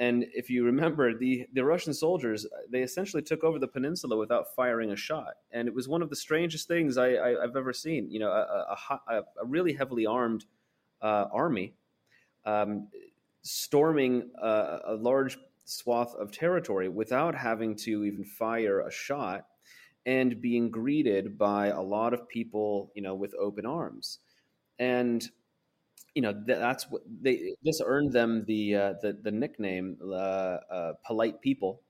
And if you remember, the, the Russian soldiers, they essentially took over the peninsula without firing a shot. And it was one of the strangest things I, have ever seen. You know, a, a, a really heavily armed uh, army um, storming a, a large swath of territory without having to even fire a shot and being greeted by a lot of people, you know, with open arms. And you know that's what they this earned them the uh, the, the nickname uh, uh, polite people.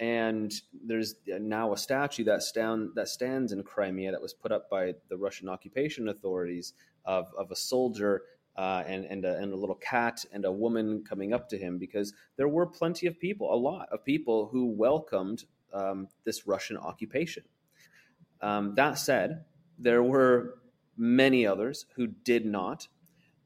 And there's now a statue that stand that stands in Crimea that was put up by the Russian occupation authorities of, of a soldier uh, and and a, and a little cat and a woman coming up to him because there were plenty of people a lot of people who welcomed um, this Russian occupation. Um, that said there were many others who did not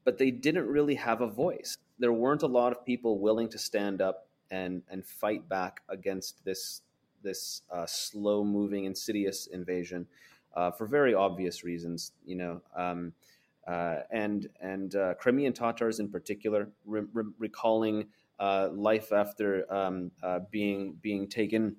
but they didn't really have a voice. There weren't a lot of people willing to stand up and and fight back against this this uh, slow moving, insidious invasion uh, for very obvious reasons. You know. Um, uh, and and uh, Crimean Tatars in particular, re- re- recalling uh, life after um, uh, being being taken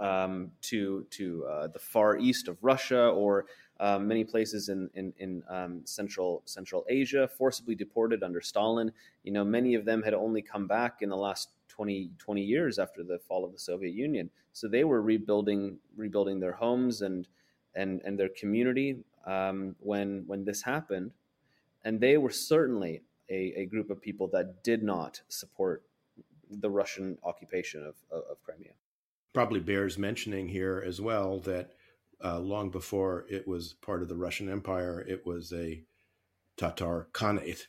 um, to to the far east of Russia or um, many places in in, in um, central Central Asia, forcibly deported under Stalin. You know, many of them had only come back in the last 20, 20 years after the fall of the Soviet Union. So they were rebuilding rebuilding their homes and and and their community um, when when this happened, and they were certainly a, a group of people that did not support the Russian occupation of, of, of Crimea.
Probably bears mentioning here as well that uh, long before it was part of the Russian Empire, it was a Tatar Khanate.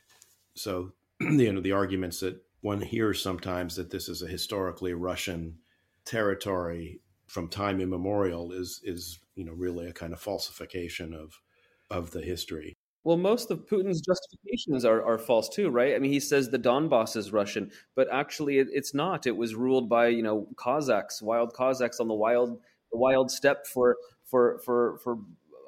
So, <clears throat> you know, the arguments that one hears sometimes that this is a historically Russian territory from time immemorial is is you know really a kind of falsification of of the history.
Well, most of Putin's justifications are, are false too, right? I mean, he says the Donbass is Russian, but actually, it, it's not. It was ruled by you know Cossacks, wild Cossacks on the wild the wild steppe for for for for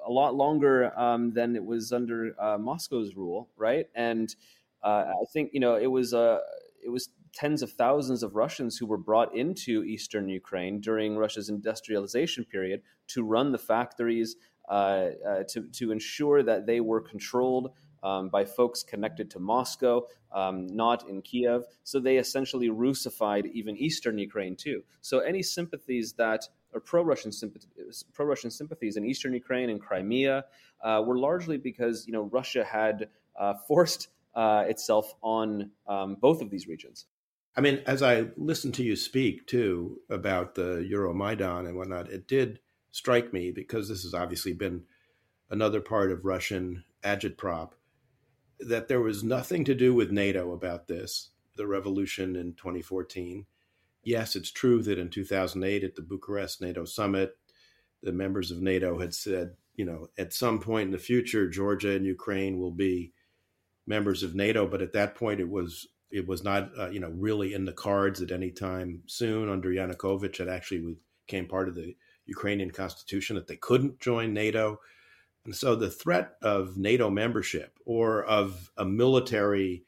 a lot longer um, than it was under uh, Moscow's rule, right? And uh, I think you know it was uh, it was tens of thousands of Russians who were brought into eastern Ukraine during Russia's industrialization period to run the factories, uh, uh, to to ensure that they were controlled. Um, by folks connected to Moscow, um, not in Kiev. So they essentially Russified even eastern Ukraine too. So any sympathies that or pro-Russian sympathies, pro-Russian sympathies in eastern Ukraine and Crimea uh, were largely because you know Russia had uh, forced uh, itself on um, both of these regions.
I mean, as I listened to you speak too about the Euromaidan and whatnot, it did strike me because this has obviously been another part of Russian agitprop that there was nothing to do with NATO about this, the revolution in 2014 yes, it's true that in 2008 at the Bucharest NATO summit, the members of NATO had said, you know, at some point in the future, Georgia and Ukraine will be members of NATO. But at that point, it was it was not, uh, you know, really in the cards at any time soon. Under Yanukovych, it actually became part of the Ukrainian constitution that they couldn't join NATO. And so the threat of NATO membership or of a military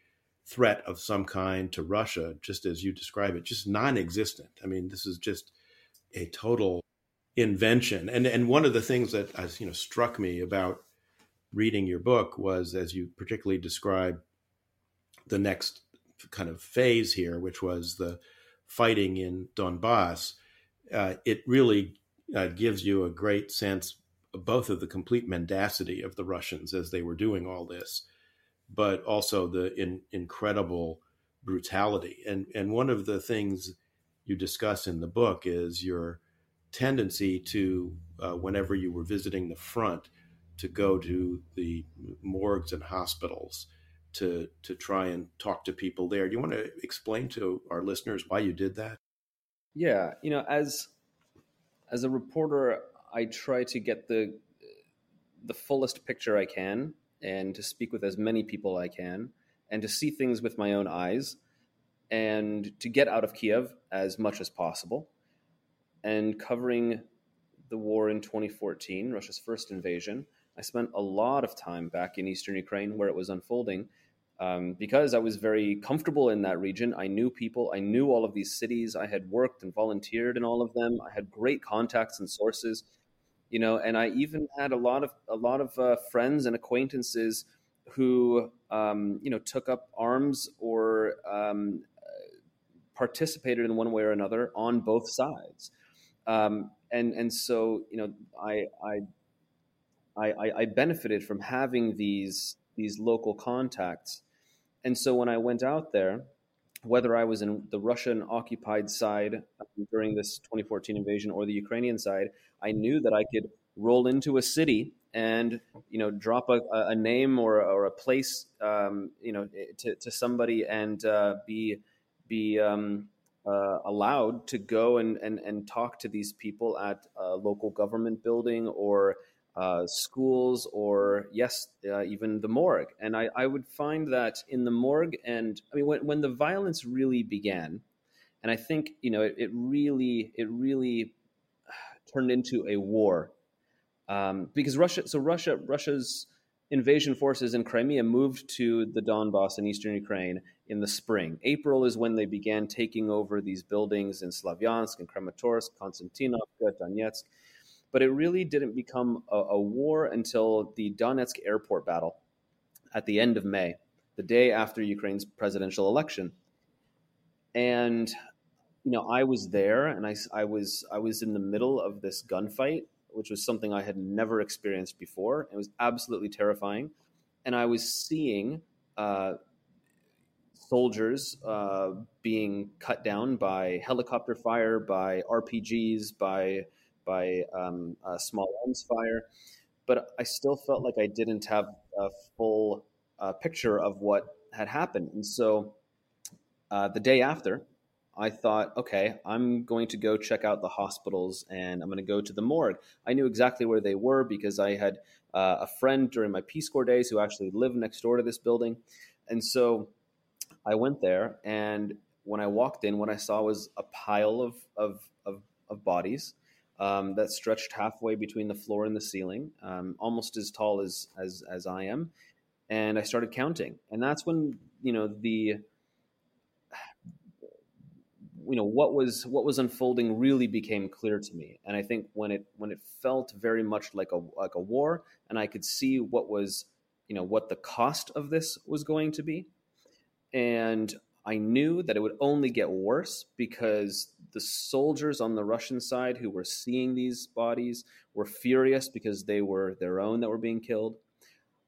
threat of some kind to Russia, just as you describe it, just non-existent. I mean, this is just a total invention. And and one of the things that you know struck me about reading your book was, as you particularly describe the next kind of phase here, which was the fighting in Donbass. Uh, it really uh, gives you a great sense both of the complete mendacity of the Russians as they were doing all this, but also the in, incredible brutality. And and one of the things you discuss in the book is your tendency to, uh, whenever you were visiting the front, to go to the morgues and hospitals to to try and talk to people there. Do you want to explain to our listeners why you did that?
Yeah, you know, as as a reporter, I try to get the the fullest picture I can and to speak with as many people I can and to see things with my own eyes and to get out of Kiev as much as possible. And covering the war in 2014, Russia's first invasion, I spent a lot of time back in eastern Ukraine where it was unfolding um, because I was very comfortable in that region. I knew people, I knew all of these cities, I had worked and volunteered in all of them, I had great contacts and sources you know and i even had a lot of a lot of uh, friends and acquaintances who um, you know took up arms or um, participated in one way or another on both sides. Um, and and so you know I, I I I benefited from having these these local contacts. And so when I went out there whether I was in the Russian occupied side um, during this 2014 invasion or the Ukrainian side, I knew that I could roll into a city and you know drop a, a name or, or a place um, you know to, to somebody and uh, be be um, uh, allowed to go and, and, and talk to these people at a local government building or uh, schools or yes, uh, even the morgue. And I, I would find that in the morgue, and I mean, when, when the violence really began, and I think you know it, it really it really turned into a war um, because Russia. So Russia Russia's invasion forces in Crimea moved to the Donbass in eastern Ukraine in the spring. April is when they began taking over these buildings in Slavyansk and Kramatorsk, Konstantinovka, Donetsk but it really didn't become a, a war until the Donetsk airport battle at the end of May, the day after Ukraine's presidential election. And you know, I was there, and I, I was I was in the middle of this gunfight, which was something I had never experienced before. It was absolutely terrifying, and I was seeing uh, soldiers uh, being cut down by helicopter fire, by RPGs, by by um, a small arms fire, but I still felt like I didn't have a full uh, picture of what had happened. And so uh, the day after, I thought, okay, I'm going to go check out the hospitals and I'm going to go to the morgue. I knew exactly where they were because I had uh, a friend during my Peace Corps days who actually lived next door to this building. And so I went there, and when I walked in, what I saw was a pile of, of, of, of bodies. Um, that stretched halfway between the floor and the ceiling, um, almost as tall as, as as I am, and I started counting. And that's when you know the you know what was what was unfolding really became clear to me. And i think when it when it felt very much like a like a war and i could see what was you know what the cost of this was going to be. And i knew that it would only get worse because the soldiers on the russian side who were seeing these bodies were furious because they were their own that were being killed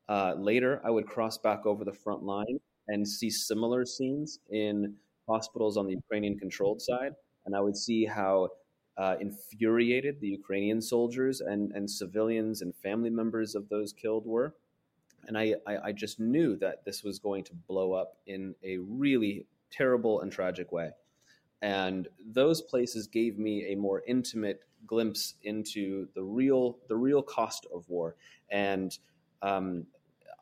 uh, later i would cross back over the front line and see similar scenes in hospitals on the Ukrainian controlled side, and I would see how uh, infuriated the Ukrainian soldiers and, and civilians and family members of those killed were. And I, I, I just knew that this was going to blow up in a really terrible and tragic way. And those places gave me a more intimate glimpse into the real the real cost of war. And um,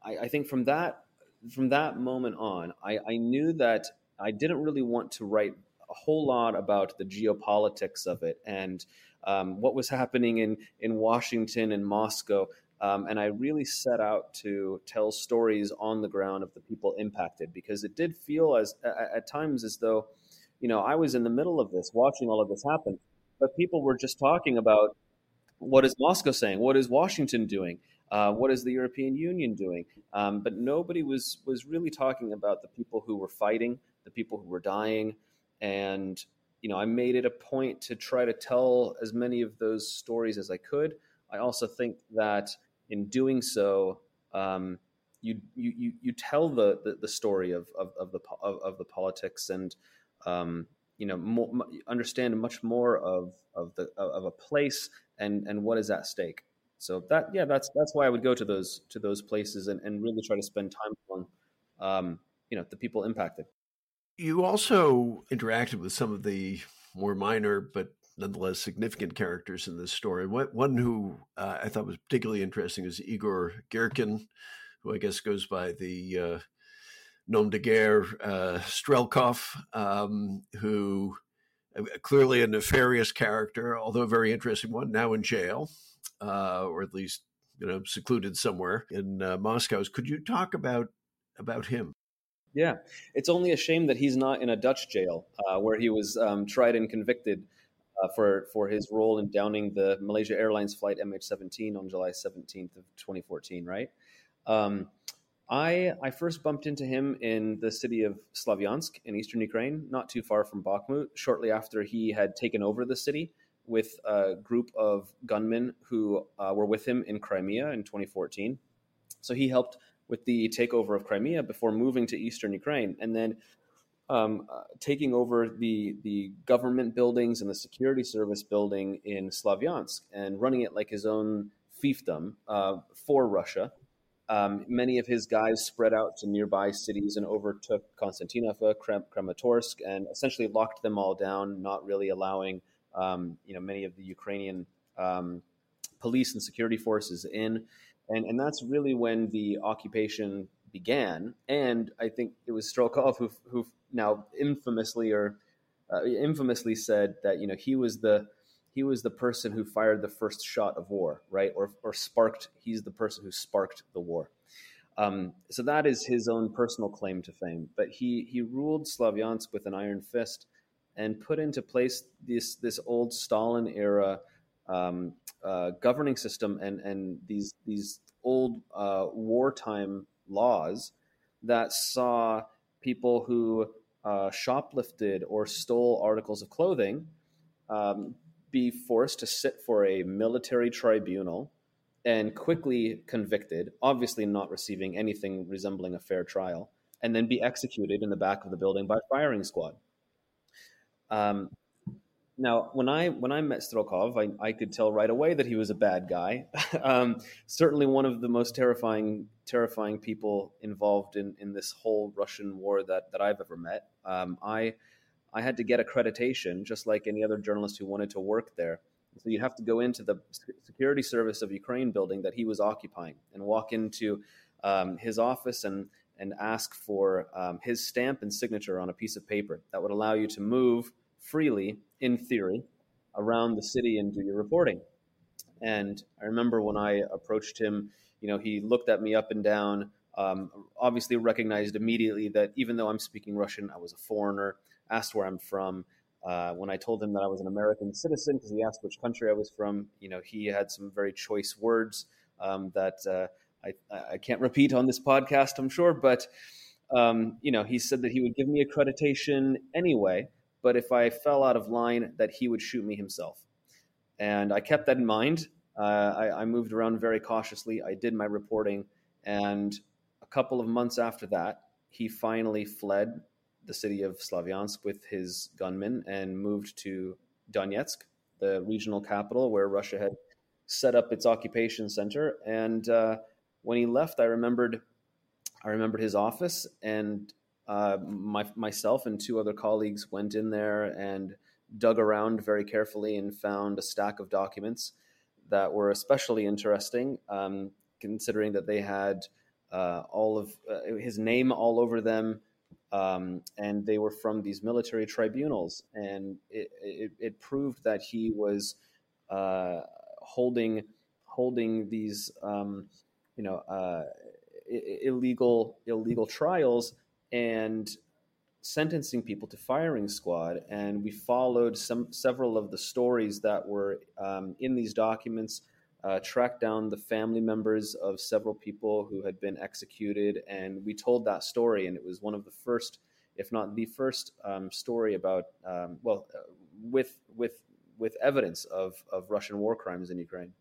I, I think from that from that moment on, I, I knew that I didn't really want to write a whole lot about the geopolitics of it and um, what was happening in in Washington and Moscow. Um, and I really set out to tell stories on the ground of the people impacted because it did feel as at, times as though, you know, I was in the middle of this, watching all of this happen, but people were just talking about what is Moscow saying, what is Washington doing, uh, what is the European Union doing, um, but nobody was was really talking about the people who were fighting, the people who were dying. And, you know, I made it a point to try to tell as many of those stories as I could. I also think that in doing so, um, you, you, you tell the, the, the story of, of, of the, of, of, the politics and, um, you know, more, understand much more of, of the, of a place and, and what is at stake. So that, yeah, that's, that's why I would go to those, to those places and, and really try to spend time on, um, you know, the people impacted.
You also interacted with some of the more minor but nonetheless significant characters in this story. One who uh, I thought was particularly interesting is Igor Girkin, who I guess goes by the uh, nom de guerre uh, Strelkov, um, who uh, clearly a nefarious character, although a very interesting one, now in jail, uh, or at least you know secluded somewhere in uh, Moscow. Could you talk about about him?
Yeah, it's only a shame that he's not in a Dutch jail uh, where he was um, tried and convicted uh, for for his role in downing the Malaysia Airlines flight MH17 on July 17th of 2014. Right. Um, I I first bumped into him in the city of Slavyansk in eastern Ukraine, not too far from Bakhmut. Shortly after he had taken over the city with a group of gunmen who uh, were with him in Crimea in 2014. So he helped with the takeover of Crimea before moving to eastern Ukraine, and then um, uh, taking over the the government buildings and the security service building in Slavyansk and running it like his own fiefdom uh, for Russia. Um, many of his guys spread out to nearby cities and overtook Konstantinova, Krem- Kramatorsk, and essentially locked them all down, not really allowing um, you know many of the Ukrainian um, police and security forces in and and that's really when the occupation began. And I think it was Strelkov who who now infamously or uh, infamously said that you know he was the he was the person who fired the first shot of war, right? Or or sparked. He's the person who sparked the war. Um, so that is his own personal claim to fame. But he he ruled Slavyansk with an iron fist and put into place this this old Stalin era um, uh, governing system and and these these old uh, wartime laws that saw people who uh, shoplifted or stole articles of clothing um, be forced to sit for a military tribunal and quickly convicted, obviously not receiving anything resembling a fair trial, and then be executed in the back of the building by firing squad. Um, now, when I when I met Strelkov, I, I could tell right away that he was a bad guy. <laughs> um, certainly, one of the most terrifying terrifying people involved in, in this whole Russian war that, that I've ever met. Um, I I had to get accreditation, just like any other journalist who wanted to work there. So you'd have to go into the security service of Ukraine building that he was occupying and walk into um, his office and and ask for um, his stamp and signature on a piece of paper that would allow you to move freely, in theory, around the city and do your reporting. And I remember when I approached him, you know, he looked at me up and down. Um, obviously, recognized immediately that even though I'm speaking Russian, I was a foreigner. Asked where I'm from. Uh, when I told him that I was an American citizen, because he asked which country I was from, you know, he had some very choice words um, that uh, I, I can't repeat on this podcast, I'm sure, but um, you know, he said that he would give me accreditation anyway, but if I fell out of line, that he would shoot me himself. And I kept that in mind. Uh, I, I, moved around very cautiously. I did my reporting, and a couple of months after that, he finally fled the city of Slavyansk with his gunmen and moved to Donetsk, the regional capital where Russia had set up its occupation center. And uh, when he left, I remembered, I remembered his office, and uh, my, myself and two other colleagues went in there and dug around very carefully and found a stack of documents that were especially interesting, um, considering that they had uh, all of uh, his name all over them, um, and they were from these military tribunals, and it, it, it proved that he was uh, holding holding these um, you know uh, illegal illegal trials and sentencing people to firing squad and we followed some several of the stories that were um, in these documents uh, tracked down the family members of several people who had been executed and we told that story and it was one of the first if not the first um, story about um, well uh, with with with evidence of of russian war crimes in ukraine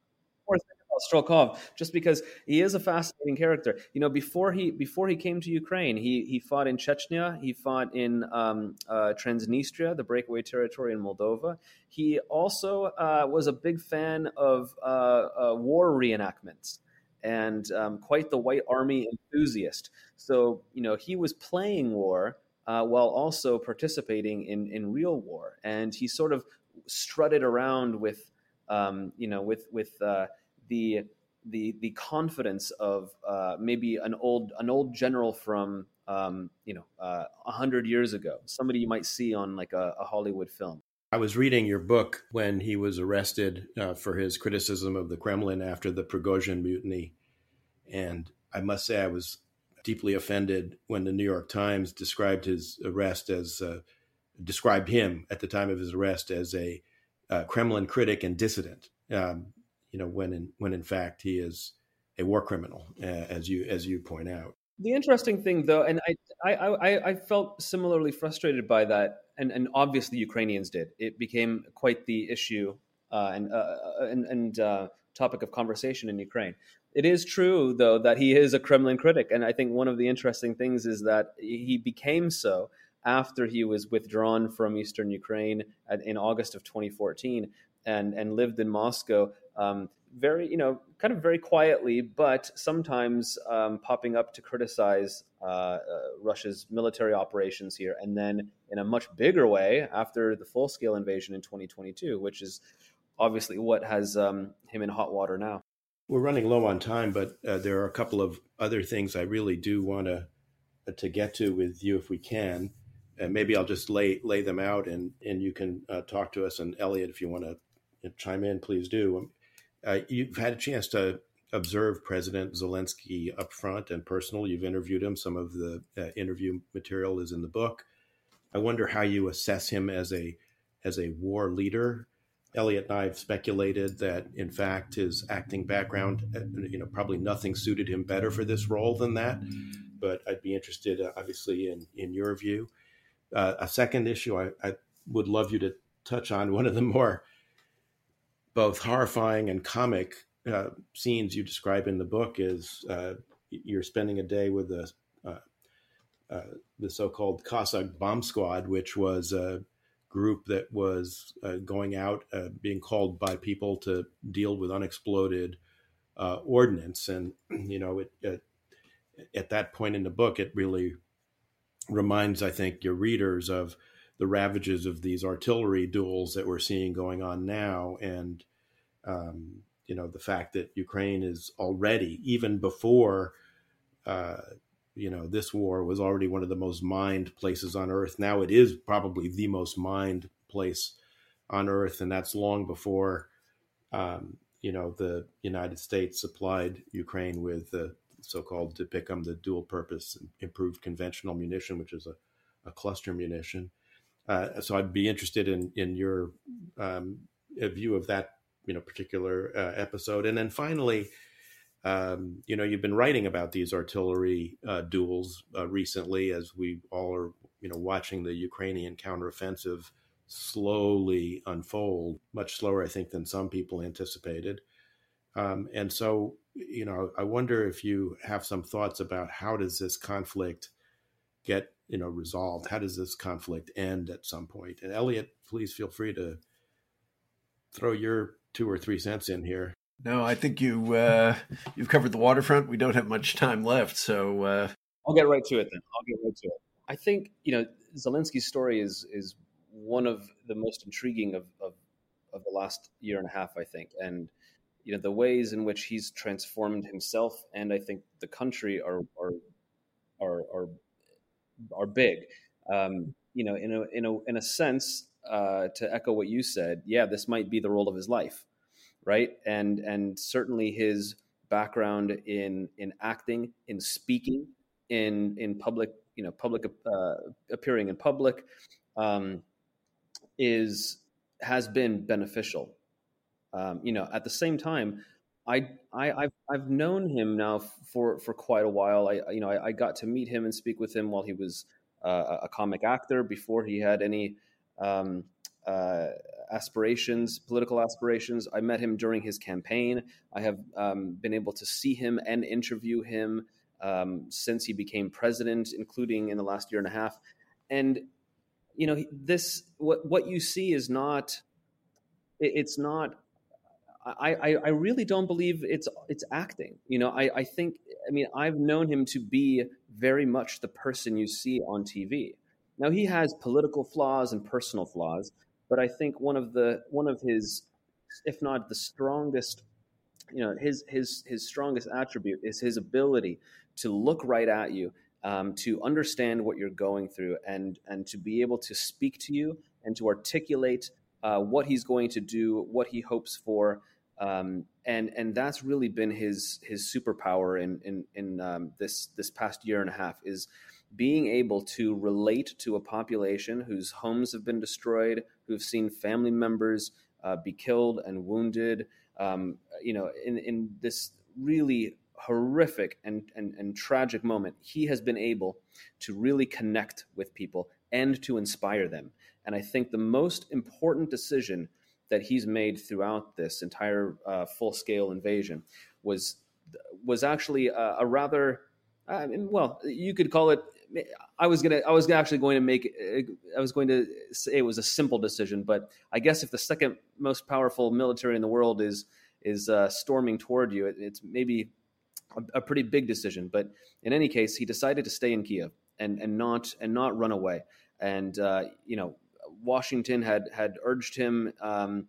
Strelkov just because he is a fascinating character. You know, before he before he came to Ukraine, he he fought in Chechnya, he fought in um, uh, Transnistria, the breakaway territory in Moldova. He also uh, was a big fan of uh, uh war reenactments and um, quite the White Army enthusiast. So you know, he was playing war. Uh, while also participating in, in real war, and he sort of strutted around with, um, you know, with with uh, the the the confidence of uh, maybe an old an old general from um, you know uh, a uh, hundred years ago, somebody you might see on like a, a, Hollywood film.
I was reading your book when he was arrested uh, for his criticism of the Kremlin after the Prigozhin mutiny, and I must say I was deeply offended when the New York Times described his arrest as uh, described him at the time of his arrest as a uh, Kremlin critic and dissident. Um, you know, when in when in fact he is a war criminal, uh, as you as you point out.
The interesting thing, though, and I I, I, felt similarly frustrated by that, and, and obviously Ukrainians did. It became quite the issue uh, and uh, uh, and, and uh, topic of conversation in Ukraine. It is true, though, that he is a Kremlin critic, and I think one of the interesting things is that he became so after he was withdrawn from eastern Ukraine in August of 2014 and and lived in Moscow um, very, you know, kind of very quietly, but sometimes um, popping up to criticize uh, uh, Russia's military operations here, and then in a much bigger way after the full scale invasion in 2022, which is obviously what has um, him in hot water now.
We're running low on time, but uh, there are a couple of other things I really do want to uh, to get to with you if we can. And maybe I'll just lay lay them out, and and you can uh, talk to us. And Eliot, if you want to chime in, please do. Uh, you've had a chance to observe President Zelensky up front and personal. You've interviewed him. Some of the uh, interview material is in the book. I wonder how you assess him as a as a war leader. Eliot and I have speculated that, in fact, his acting background, uh, you know, probably nothing suited him better for this role than that. But I'd be interested, uh, obviously, in in your view. Uh, a second issue I, I would love you to touch on one of the more both horrifying and comic uh, scenes you describe in the book is uh, you're spending a day with the uh, uh, the so-called Cossack bomb squad, which was a group that was uh, going out, uh, being called by people to deal with unexploded ordnance, and <clears throat> you know, it, it, at that point in the book, it really reminds, I think, your readers of the ravages of these artillery duels that we're seeing going on now, and um, you know the fact that Ukraine is already even before uh, you know this war was already one of the most mined places on earth. Now it is probably the most mined place on earth, and that's long before um, you know the United States supplied Ukraine with the so-called become the dual-purpose improved conventional munition, which is a, a cluster munition. Uh, so I'd be interested in in your um, view of that you know particular uh, episode, and then finally. Um, you know, you've been writing about these artillery uh, duels uh, recently, as we all are, you know, watching the Ukrainian counteroffensive slowly unfold, much slower, I think, than some people anticipated. Um, and so, you know, I wonder if you have some thoughts about how does this conflict get, you know, resolved? How does this conflict end at some point? And Eliot, please feel free to throw your two or three cents in here.
No, I think you uh, you've covered the waterfront. We don't have much time left, so uh...
I'll get right to it. Then I'll get right to it. I think you know Zelensky's story is is one of the most intriguing of, of, of the last year and a half, I think. And you know the ways in which he's transformed himself and I think the country are are are are, are big. Um, you know, in a in a in a sense, uh, to echo what you said, yeah, this might be the role of his life, right? And and certainly his background in in acting, in speaking, in in public, you know, public uh, appearing in public, um, is has been beneficial. Um, you know, at the same time, I, I have I've known him now for for quite a while. I you know I, I got to meet him and speak with him while he was uh, a comic actor before he had any um, uh, aspirations, political aspirations. I met him during his campaign. I have um, been able to see him and interview him um, since he became president, including in the last year and a half. And you know this what what you see is not it's not I, I, really don't believe it's it's acting. You know, I, I think I mean I've known him to be very much the person you see on TV. Now he has political flaws and personal flaws, but I think one of the one of his, if not the strongest, you know, his his his strongest attribute is his ability to look right at you um, to understand what you're going through and and to be able to speak to you and to articulate uh, what he's going to do, what he hopes for, um, and and that's really been his his superpower in in in um, this this past year and a half is being able to relate to a population whose homes have been destroyed, who've seen family members uh, be killed and wounded. Um, you know, in in this really horrific and, and, and tragic moment, he has been able to really connect with people and to inspire them. And I think the most important decision that he's made throughout this entire uh, full scale invasion was was actually a, a rather uh, well, you could call it. I was gonna. I was actually going to make. I was going to say it was a simple decision, but I guess if the second most powerful military in the world is is uh, storming toward you, it, it's maybe a, a, pretty big decision. But in any case, he decided to stay in Kiev and and not and not run away. And uh, you know, Washington had had urged him. Um,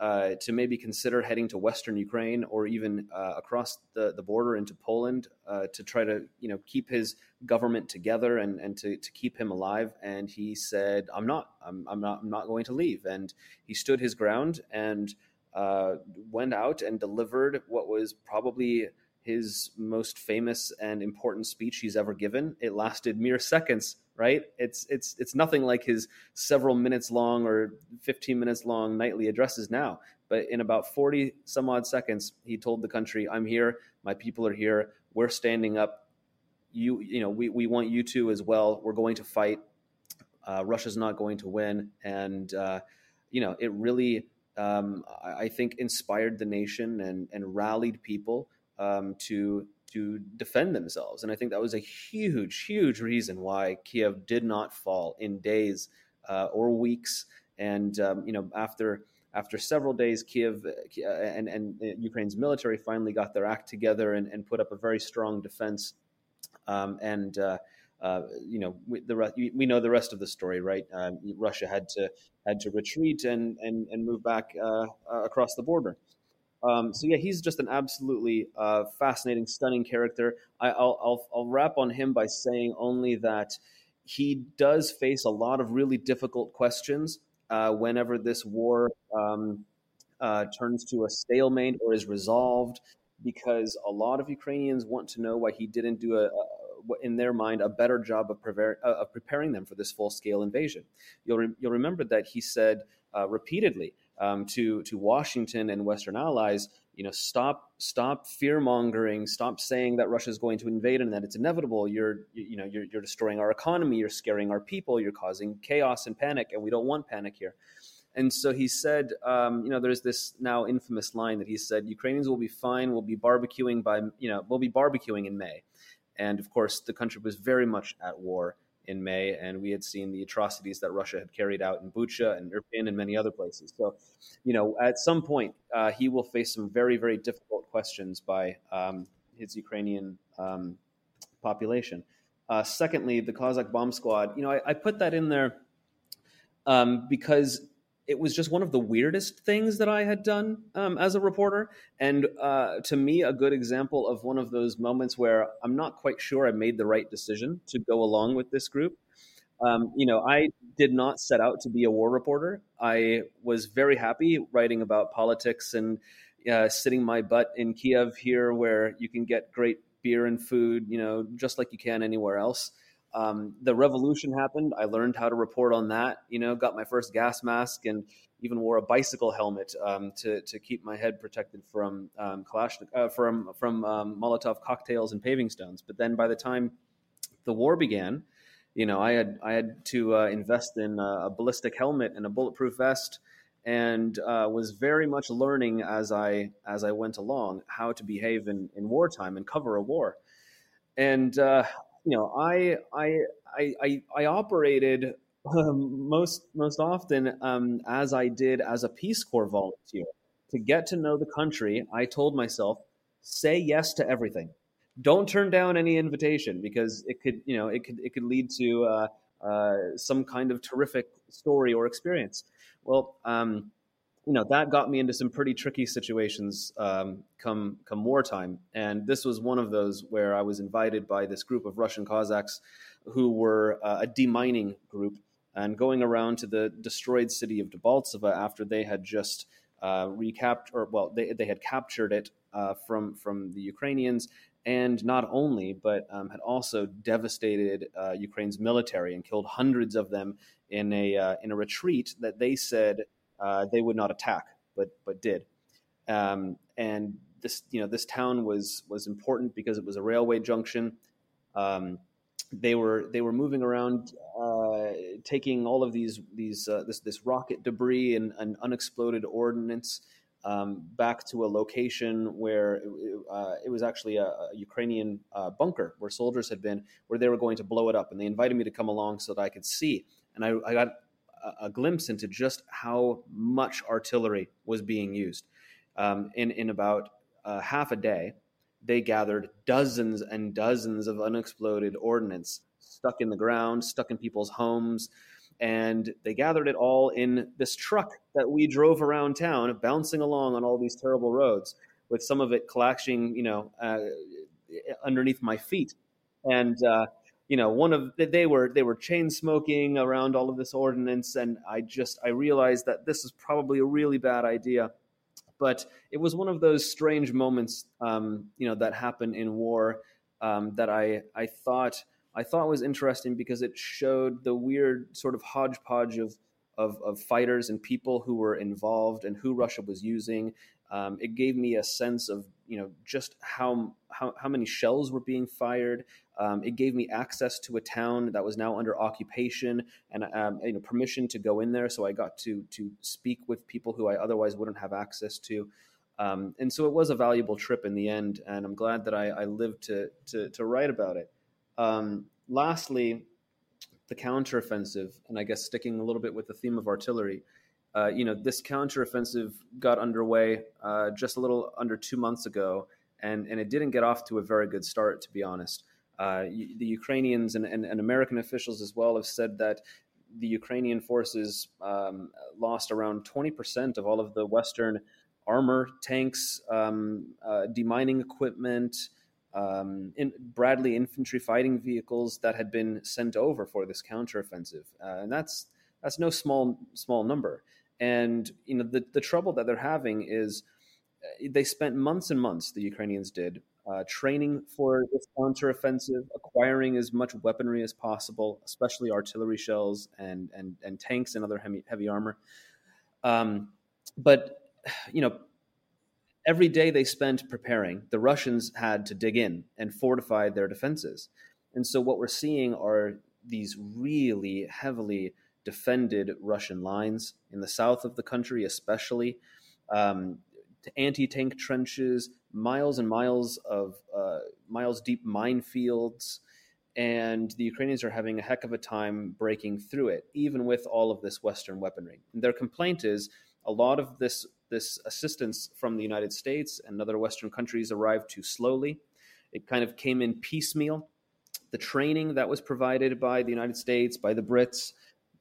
uh, to maybe consider heading to Western Ukraine or even uh, across the, the border into Poland uh, to try to you know keep his government together and, and to, to keep him alive. And he said, "I'm not. I'm, I'm not. I'm not going to leave." And he stood his ground and uh, went out and delivered what was probably his most famous and important speech he's ever given. It lasted mere seconds, right? It's it's it's nothing like his several minutes long or 15 minutes long nightly addresses now. But in about 40 some odd seconds, he told the country, "I'm here. My people are here. We're standing up. You you know, we we want you to as well. We're going to fight. Uh, Russia's not going to win." And uh, you know, it really um, I think inspired the nation and and rallied people um, to to defend themselves. And I think that was a huge, huge reason why Kiev did not fall in days uh, or weeks. And um, you know, after after several days, Kiev uh, and and Ukraine's military finally got their act together and, and put up a very strong defense. Um, and uh, uh, you know, we, the we know the rest of the story, right? Um, Russia had to had to retreat and and and move back uh, uh, across the border. Um, so yeah, he's just an absolutely uh, fascinating, stunning character. I, will I'll I'll wrap on him by saying only that he does face a lot of really difficult questions uh, whenever this war um, uh, turns to a stalemate or is resolved, because a lot of Ukrainians want to know why he didn't do a, a in their mind, a better job of, prepare, uh, of preparing them for this full scale invasion. You'll, re- you'll remember that he said uh, repeatedly um, to, to Washington and Western allies, you know, stop, stop fear mongering, stop saying that Russia is going to invade and that it's inevitable. You're, you, know, you're, you're destroying our economy, you're scaring our people, you're causing chaos and panic, and we don't want panic here. And so he said, um, you know, there's this now infamous line that he said, Ukrainians will be fine. We'll be barbecuing by, you know, we'll be barbecuing in May. And of course, the country was very much at war in May, and we had seen the atrocities that Russia had carried out in Bucha and Irpin and many other places. So, you know, at some point, uh, he will face some very, very difficult questions by um, his Ukrainian um, population. Uh, secondly, the Cossack bomb squad. You know, I, I put that in there um, because it was just one of the weirdest things that I had done um, as a reporter. And uh, to me, a good example of one of those moments where I'm not quite sure I made the right decision to go along with this group. Um, you know, I did not set out to be a war reporter. I was very happy writing about politics and uh, sitting my butt in Kiev here, where you can get great beer and food, you know, just like you can anywhere else. Um, the revolution happened. I learned how to report on that. You know, got my first gas mask and even wore a bicycle helmet um, to to keep my head protected from um, uh, from from um, Molotov cocktails and paving stones. But then by the time the war began, you know, I had I had to uh, invest in a, ballistic helmet and a bulletproof vest, and uh, was very much learning as I as I went along how to behave in in wartime and cover a war. And uh, you know, I I I I, operated um, most most often um, as I did as a Peace Corps volunteer. To get to know the country, I told myself, say yes to everything. Don't turn down any invitation because it could, you know, it could it could lead to uh, uh, some kind of terrific story or experience. Well, um, you know that got me into some pretty tricky situations um, come come wartime, and this was one of those where I was invited by this group of Russian Cossacks who were uh, a demining group and going around to the destroyed city of Debaltseva after they had just uh, recaptured, or well, they they had captured it uh, from from the Ukrainians, and not only, but um, had also devastated uh, Ukraine's military and killed hundreds of them in a uh, in a retreat that they said uh, they would not attack, but but did. Um, and this you know this town was was important because it was a railway junction. Um, they were they were moving around, uh, taking all of these these uh, this this rocket debris and, and unexploded ordnance um, back to a location where it, uh, it was actually a, a Ukrainian uh, bunker where soldiers had been, where they were going to blow it up, and they invited me to come along so that I could see. And I, I got a, glimpse into just how much artillery was being used. Um, in, in about uh, half a day, they gathered dozens and dozens of unexploded ordnance stuck in the ground, stuck in people's homes. And they gathered it all in this truck that we drove around town, bouncing along on all these terrible roads, with some of it clashing, you know, uh, underneath my feet. And uh, you know one of they were they were chain smoking around all of this ordnance and i just i realized that this is probably a really bad idea. But it was one of those strange moments um, you know that happen in war um, that i i thought i thought was interesting because it showed the weird sort of hodgepodge of of, of fighters and people who were involved and who russia was using. Um, it gave me a sense of you know just how how, how many shells were being fired. Um, it gave me access to a town that was now under occupation and um, you know permission to go in there. So I got to to speak with people who I otherwise wouldn't have access to. Um, and so it was a valuable trip in the end, and I'm glad that I, I lived to, to, to write about it. Um, lastly, the counteroffensive, and I guess sticking a little bit with the theme of artillery. Uh, you know, this counteroffensive got underway uh, just a little under two months ago, and, and it didn't get off to a very good start, to be honest. Uh, the Ukrainians and, and, and, American officials as well have said that the Ukrainian forces um, lost around 20% of all of the Western armor, tanks, um, uh, demining equipment, um, in Bradley infantry fighting vehicles that had been sent over for this counteroffensive, uh, and that's that's no small small number. And you know the the trouble that they're having is uh, they spent months and months. The Ukrainians did uh, training for this counteroffensive, acquiring as much weaponry as possible, especially artillery shells and and and tanks and other heavy heavy armor. Um, but you know, every day they spent preparing, the Russians had to dig in and fortify their defenses. And so what we're seeing are these really heavily defended Russian lines in the south of the country, especially um, anti-tank trenches, miles and miles of uh, miles deep minefields, and the Ukrainians are having a heck of a time breaking through it, even with all of this Western weaponry. And their complaint is a lot of this this assistance from the United States and other Western countries arrived too slowly. It kind of came in piecemeal. The training that was provided by the United States, by the Brits,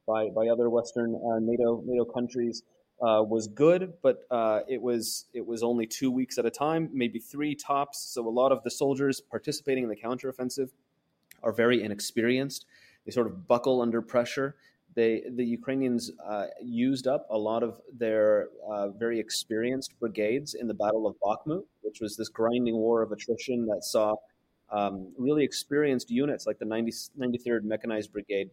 by, by other Western uh, NATO NATO countries uh, was good, but uh, it was it was only two weeks at a time, maybe three tops. So a lot of the soldiers participating in the counteroffensive are very inexperienced. They sort of buckle under pressure, they, the Ukrainians uh, used up a lot of their uh, very experienced brigades in the Battle of Bakhmut, which was this grinding war of attrition that saw um, really experienced units like the 90, 93rd Mechanized Brigade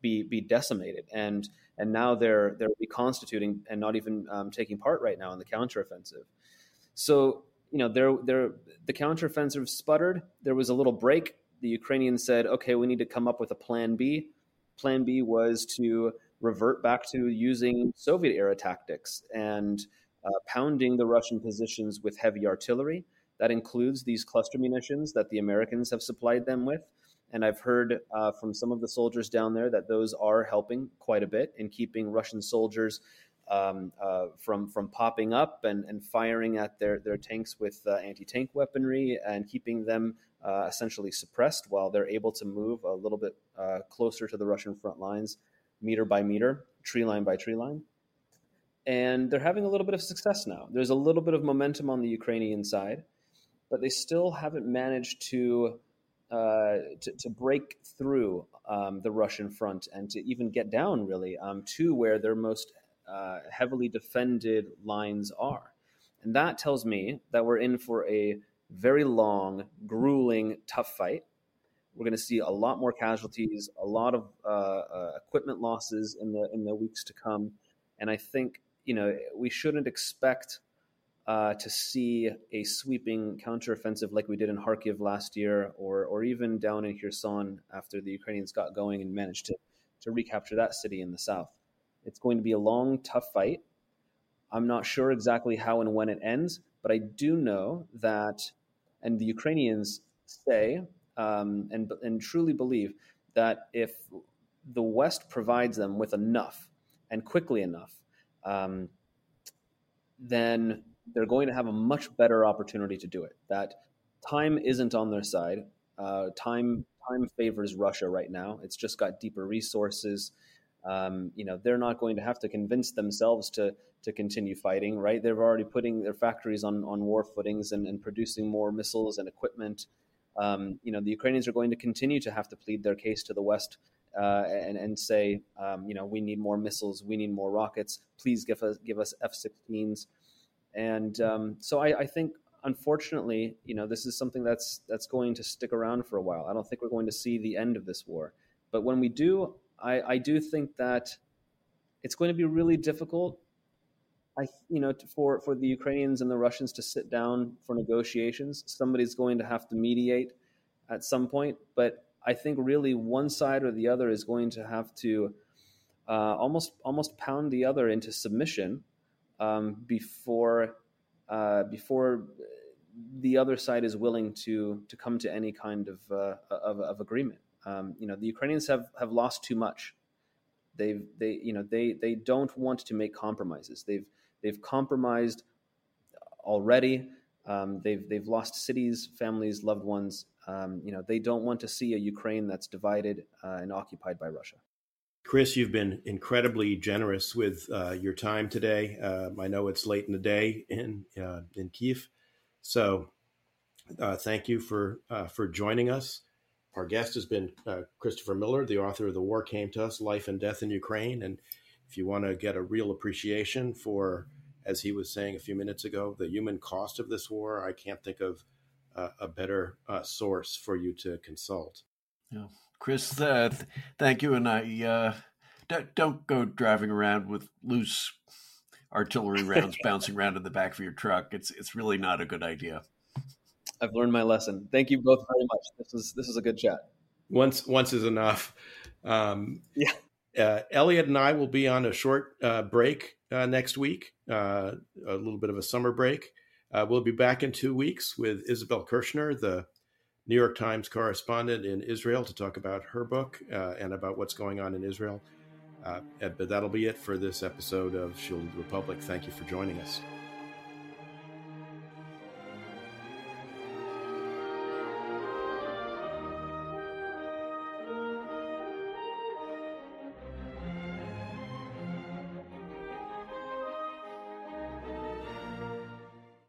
be be decimated, and and now they're they're reconstituting and not even um, taking part right now in the counteroffensive. So you know, they're, they're, the counteroffensive sputtered. There was a little break. The Ukrainians said, "Okay, we need to come up with a plan B." Plan B was to revert back to using Soviet era tactics and uh, pounding the Russian positions with heavy artillery. That includes these cluster munitions that the Americans have supplied them with. And I've heard uh, from some of the soldiers down there that those are helping quite a bit in keeping Russian soldiers um, uh, from from popping up and, and firing at their, their tanks with uh, anti tank weaponry and keeping them uh, essentially suppressed while they're able to move a little bit uh, closer to the Russian front lines, meter by meter, tree line by tree line. And they're having a little bit of success now. There's a little bit of momentum on the Ukrainian side, but they still haven't managed to uh, to, to, break through um, the Russian front and to even get down really um, to where their most uh, heavily defended lines are. And that tells me that we're in for a very long, grueling, tough fight. We're going to see a lot more casualties, a lot of uh, uh, equipment losses in the in the weeks to come, and I think you know we shouldn't expect uh, to see a sweeping counteroffensive like we did in Kharkiv last year, or or even down in Kherson after the Ukrainians got going and managed to to recapture that city in the south. It's going to be a long, tough fight. I'm not sure exactly how and when it ends, but I do know that and the Ukrainians say um, and, and truly believe that if the West provides them with enough and quickly enough, um, then they're going to have a much better opportunity to do it. That time isn't on their side. Uh, time time favors Russia right now. It's just got deeper resources. Um, you know, they're not going to have to convince themselves to to continue fighting, right? They're already putting their factories on, on war footings and, and producing more missiles and equipment. Um, you know, the Ukrainians are going to continue to have to plead their case to the West uh, and, and say, um, you know, we need more missiles, we need more rockets. Please give us give us F-16s. And um, so I, I, think, unfortunately, you know, this is something that's that's going to stick around for a while. I don't think we're going to see the end of this war. But when we do, I, I do think that it's going to be really difficult I, you know, for for the Ukrainians and the Russians to sit down for negotiations, somebody's going to have to mediate at some point. But I think really one side or the other is going to have to uh, almost almost pound the other into submission um, before uh, before the other side is willing to to come to any kind of uh, of, of, agreement. Um, you know, the Ukrainians have have lost too much. They've they you know they they don't want to make compromises. They've They've compromised already. Um, they've they've lost cities, families, loved ones. Um, you know, they don't want to see a Ukraine that's divided uh, and occupied by Russia.
Chris, you've been incredibly generous with uh, your time today. Uh, I know it's late in the day in uh, in Kiev, so uh, thank you for uh, for joining us. Our guest has been Christopher Miller, the author of "The War Came to Us: Life and Death in Ukraine." And if you want to get a real appreciation for as he was saying a few minutes ago, the human cost of this war, I can't think of uh, a better uh, source for you to consult.
Yeah. Chris, uh, th- thank you. And I uh, d- don't go driving around with loose artillery <laughs> rounds bouncing around in the back of your truck. It's it's really not a good idea.
I've learned my lesson. Thank you both very much. This is this is a good chat.
Once once is enough. Um, <laughs>
yeah.
Uh, Eliot and I will be on a short uh, break uh, next week, uh, a little bit of a summer break. Uh, we'll be back in two weeks with Isabel Kershner, the New York Times correspondent in Israel, to talk about her book uh, and about what's going on in Israel. but that'll be it for this episode of Shielded Republic. Thank you for joining us.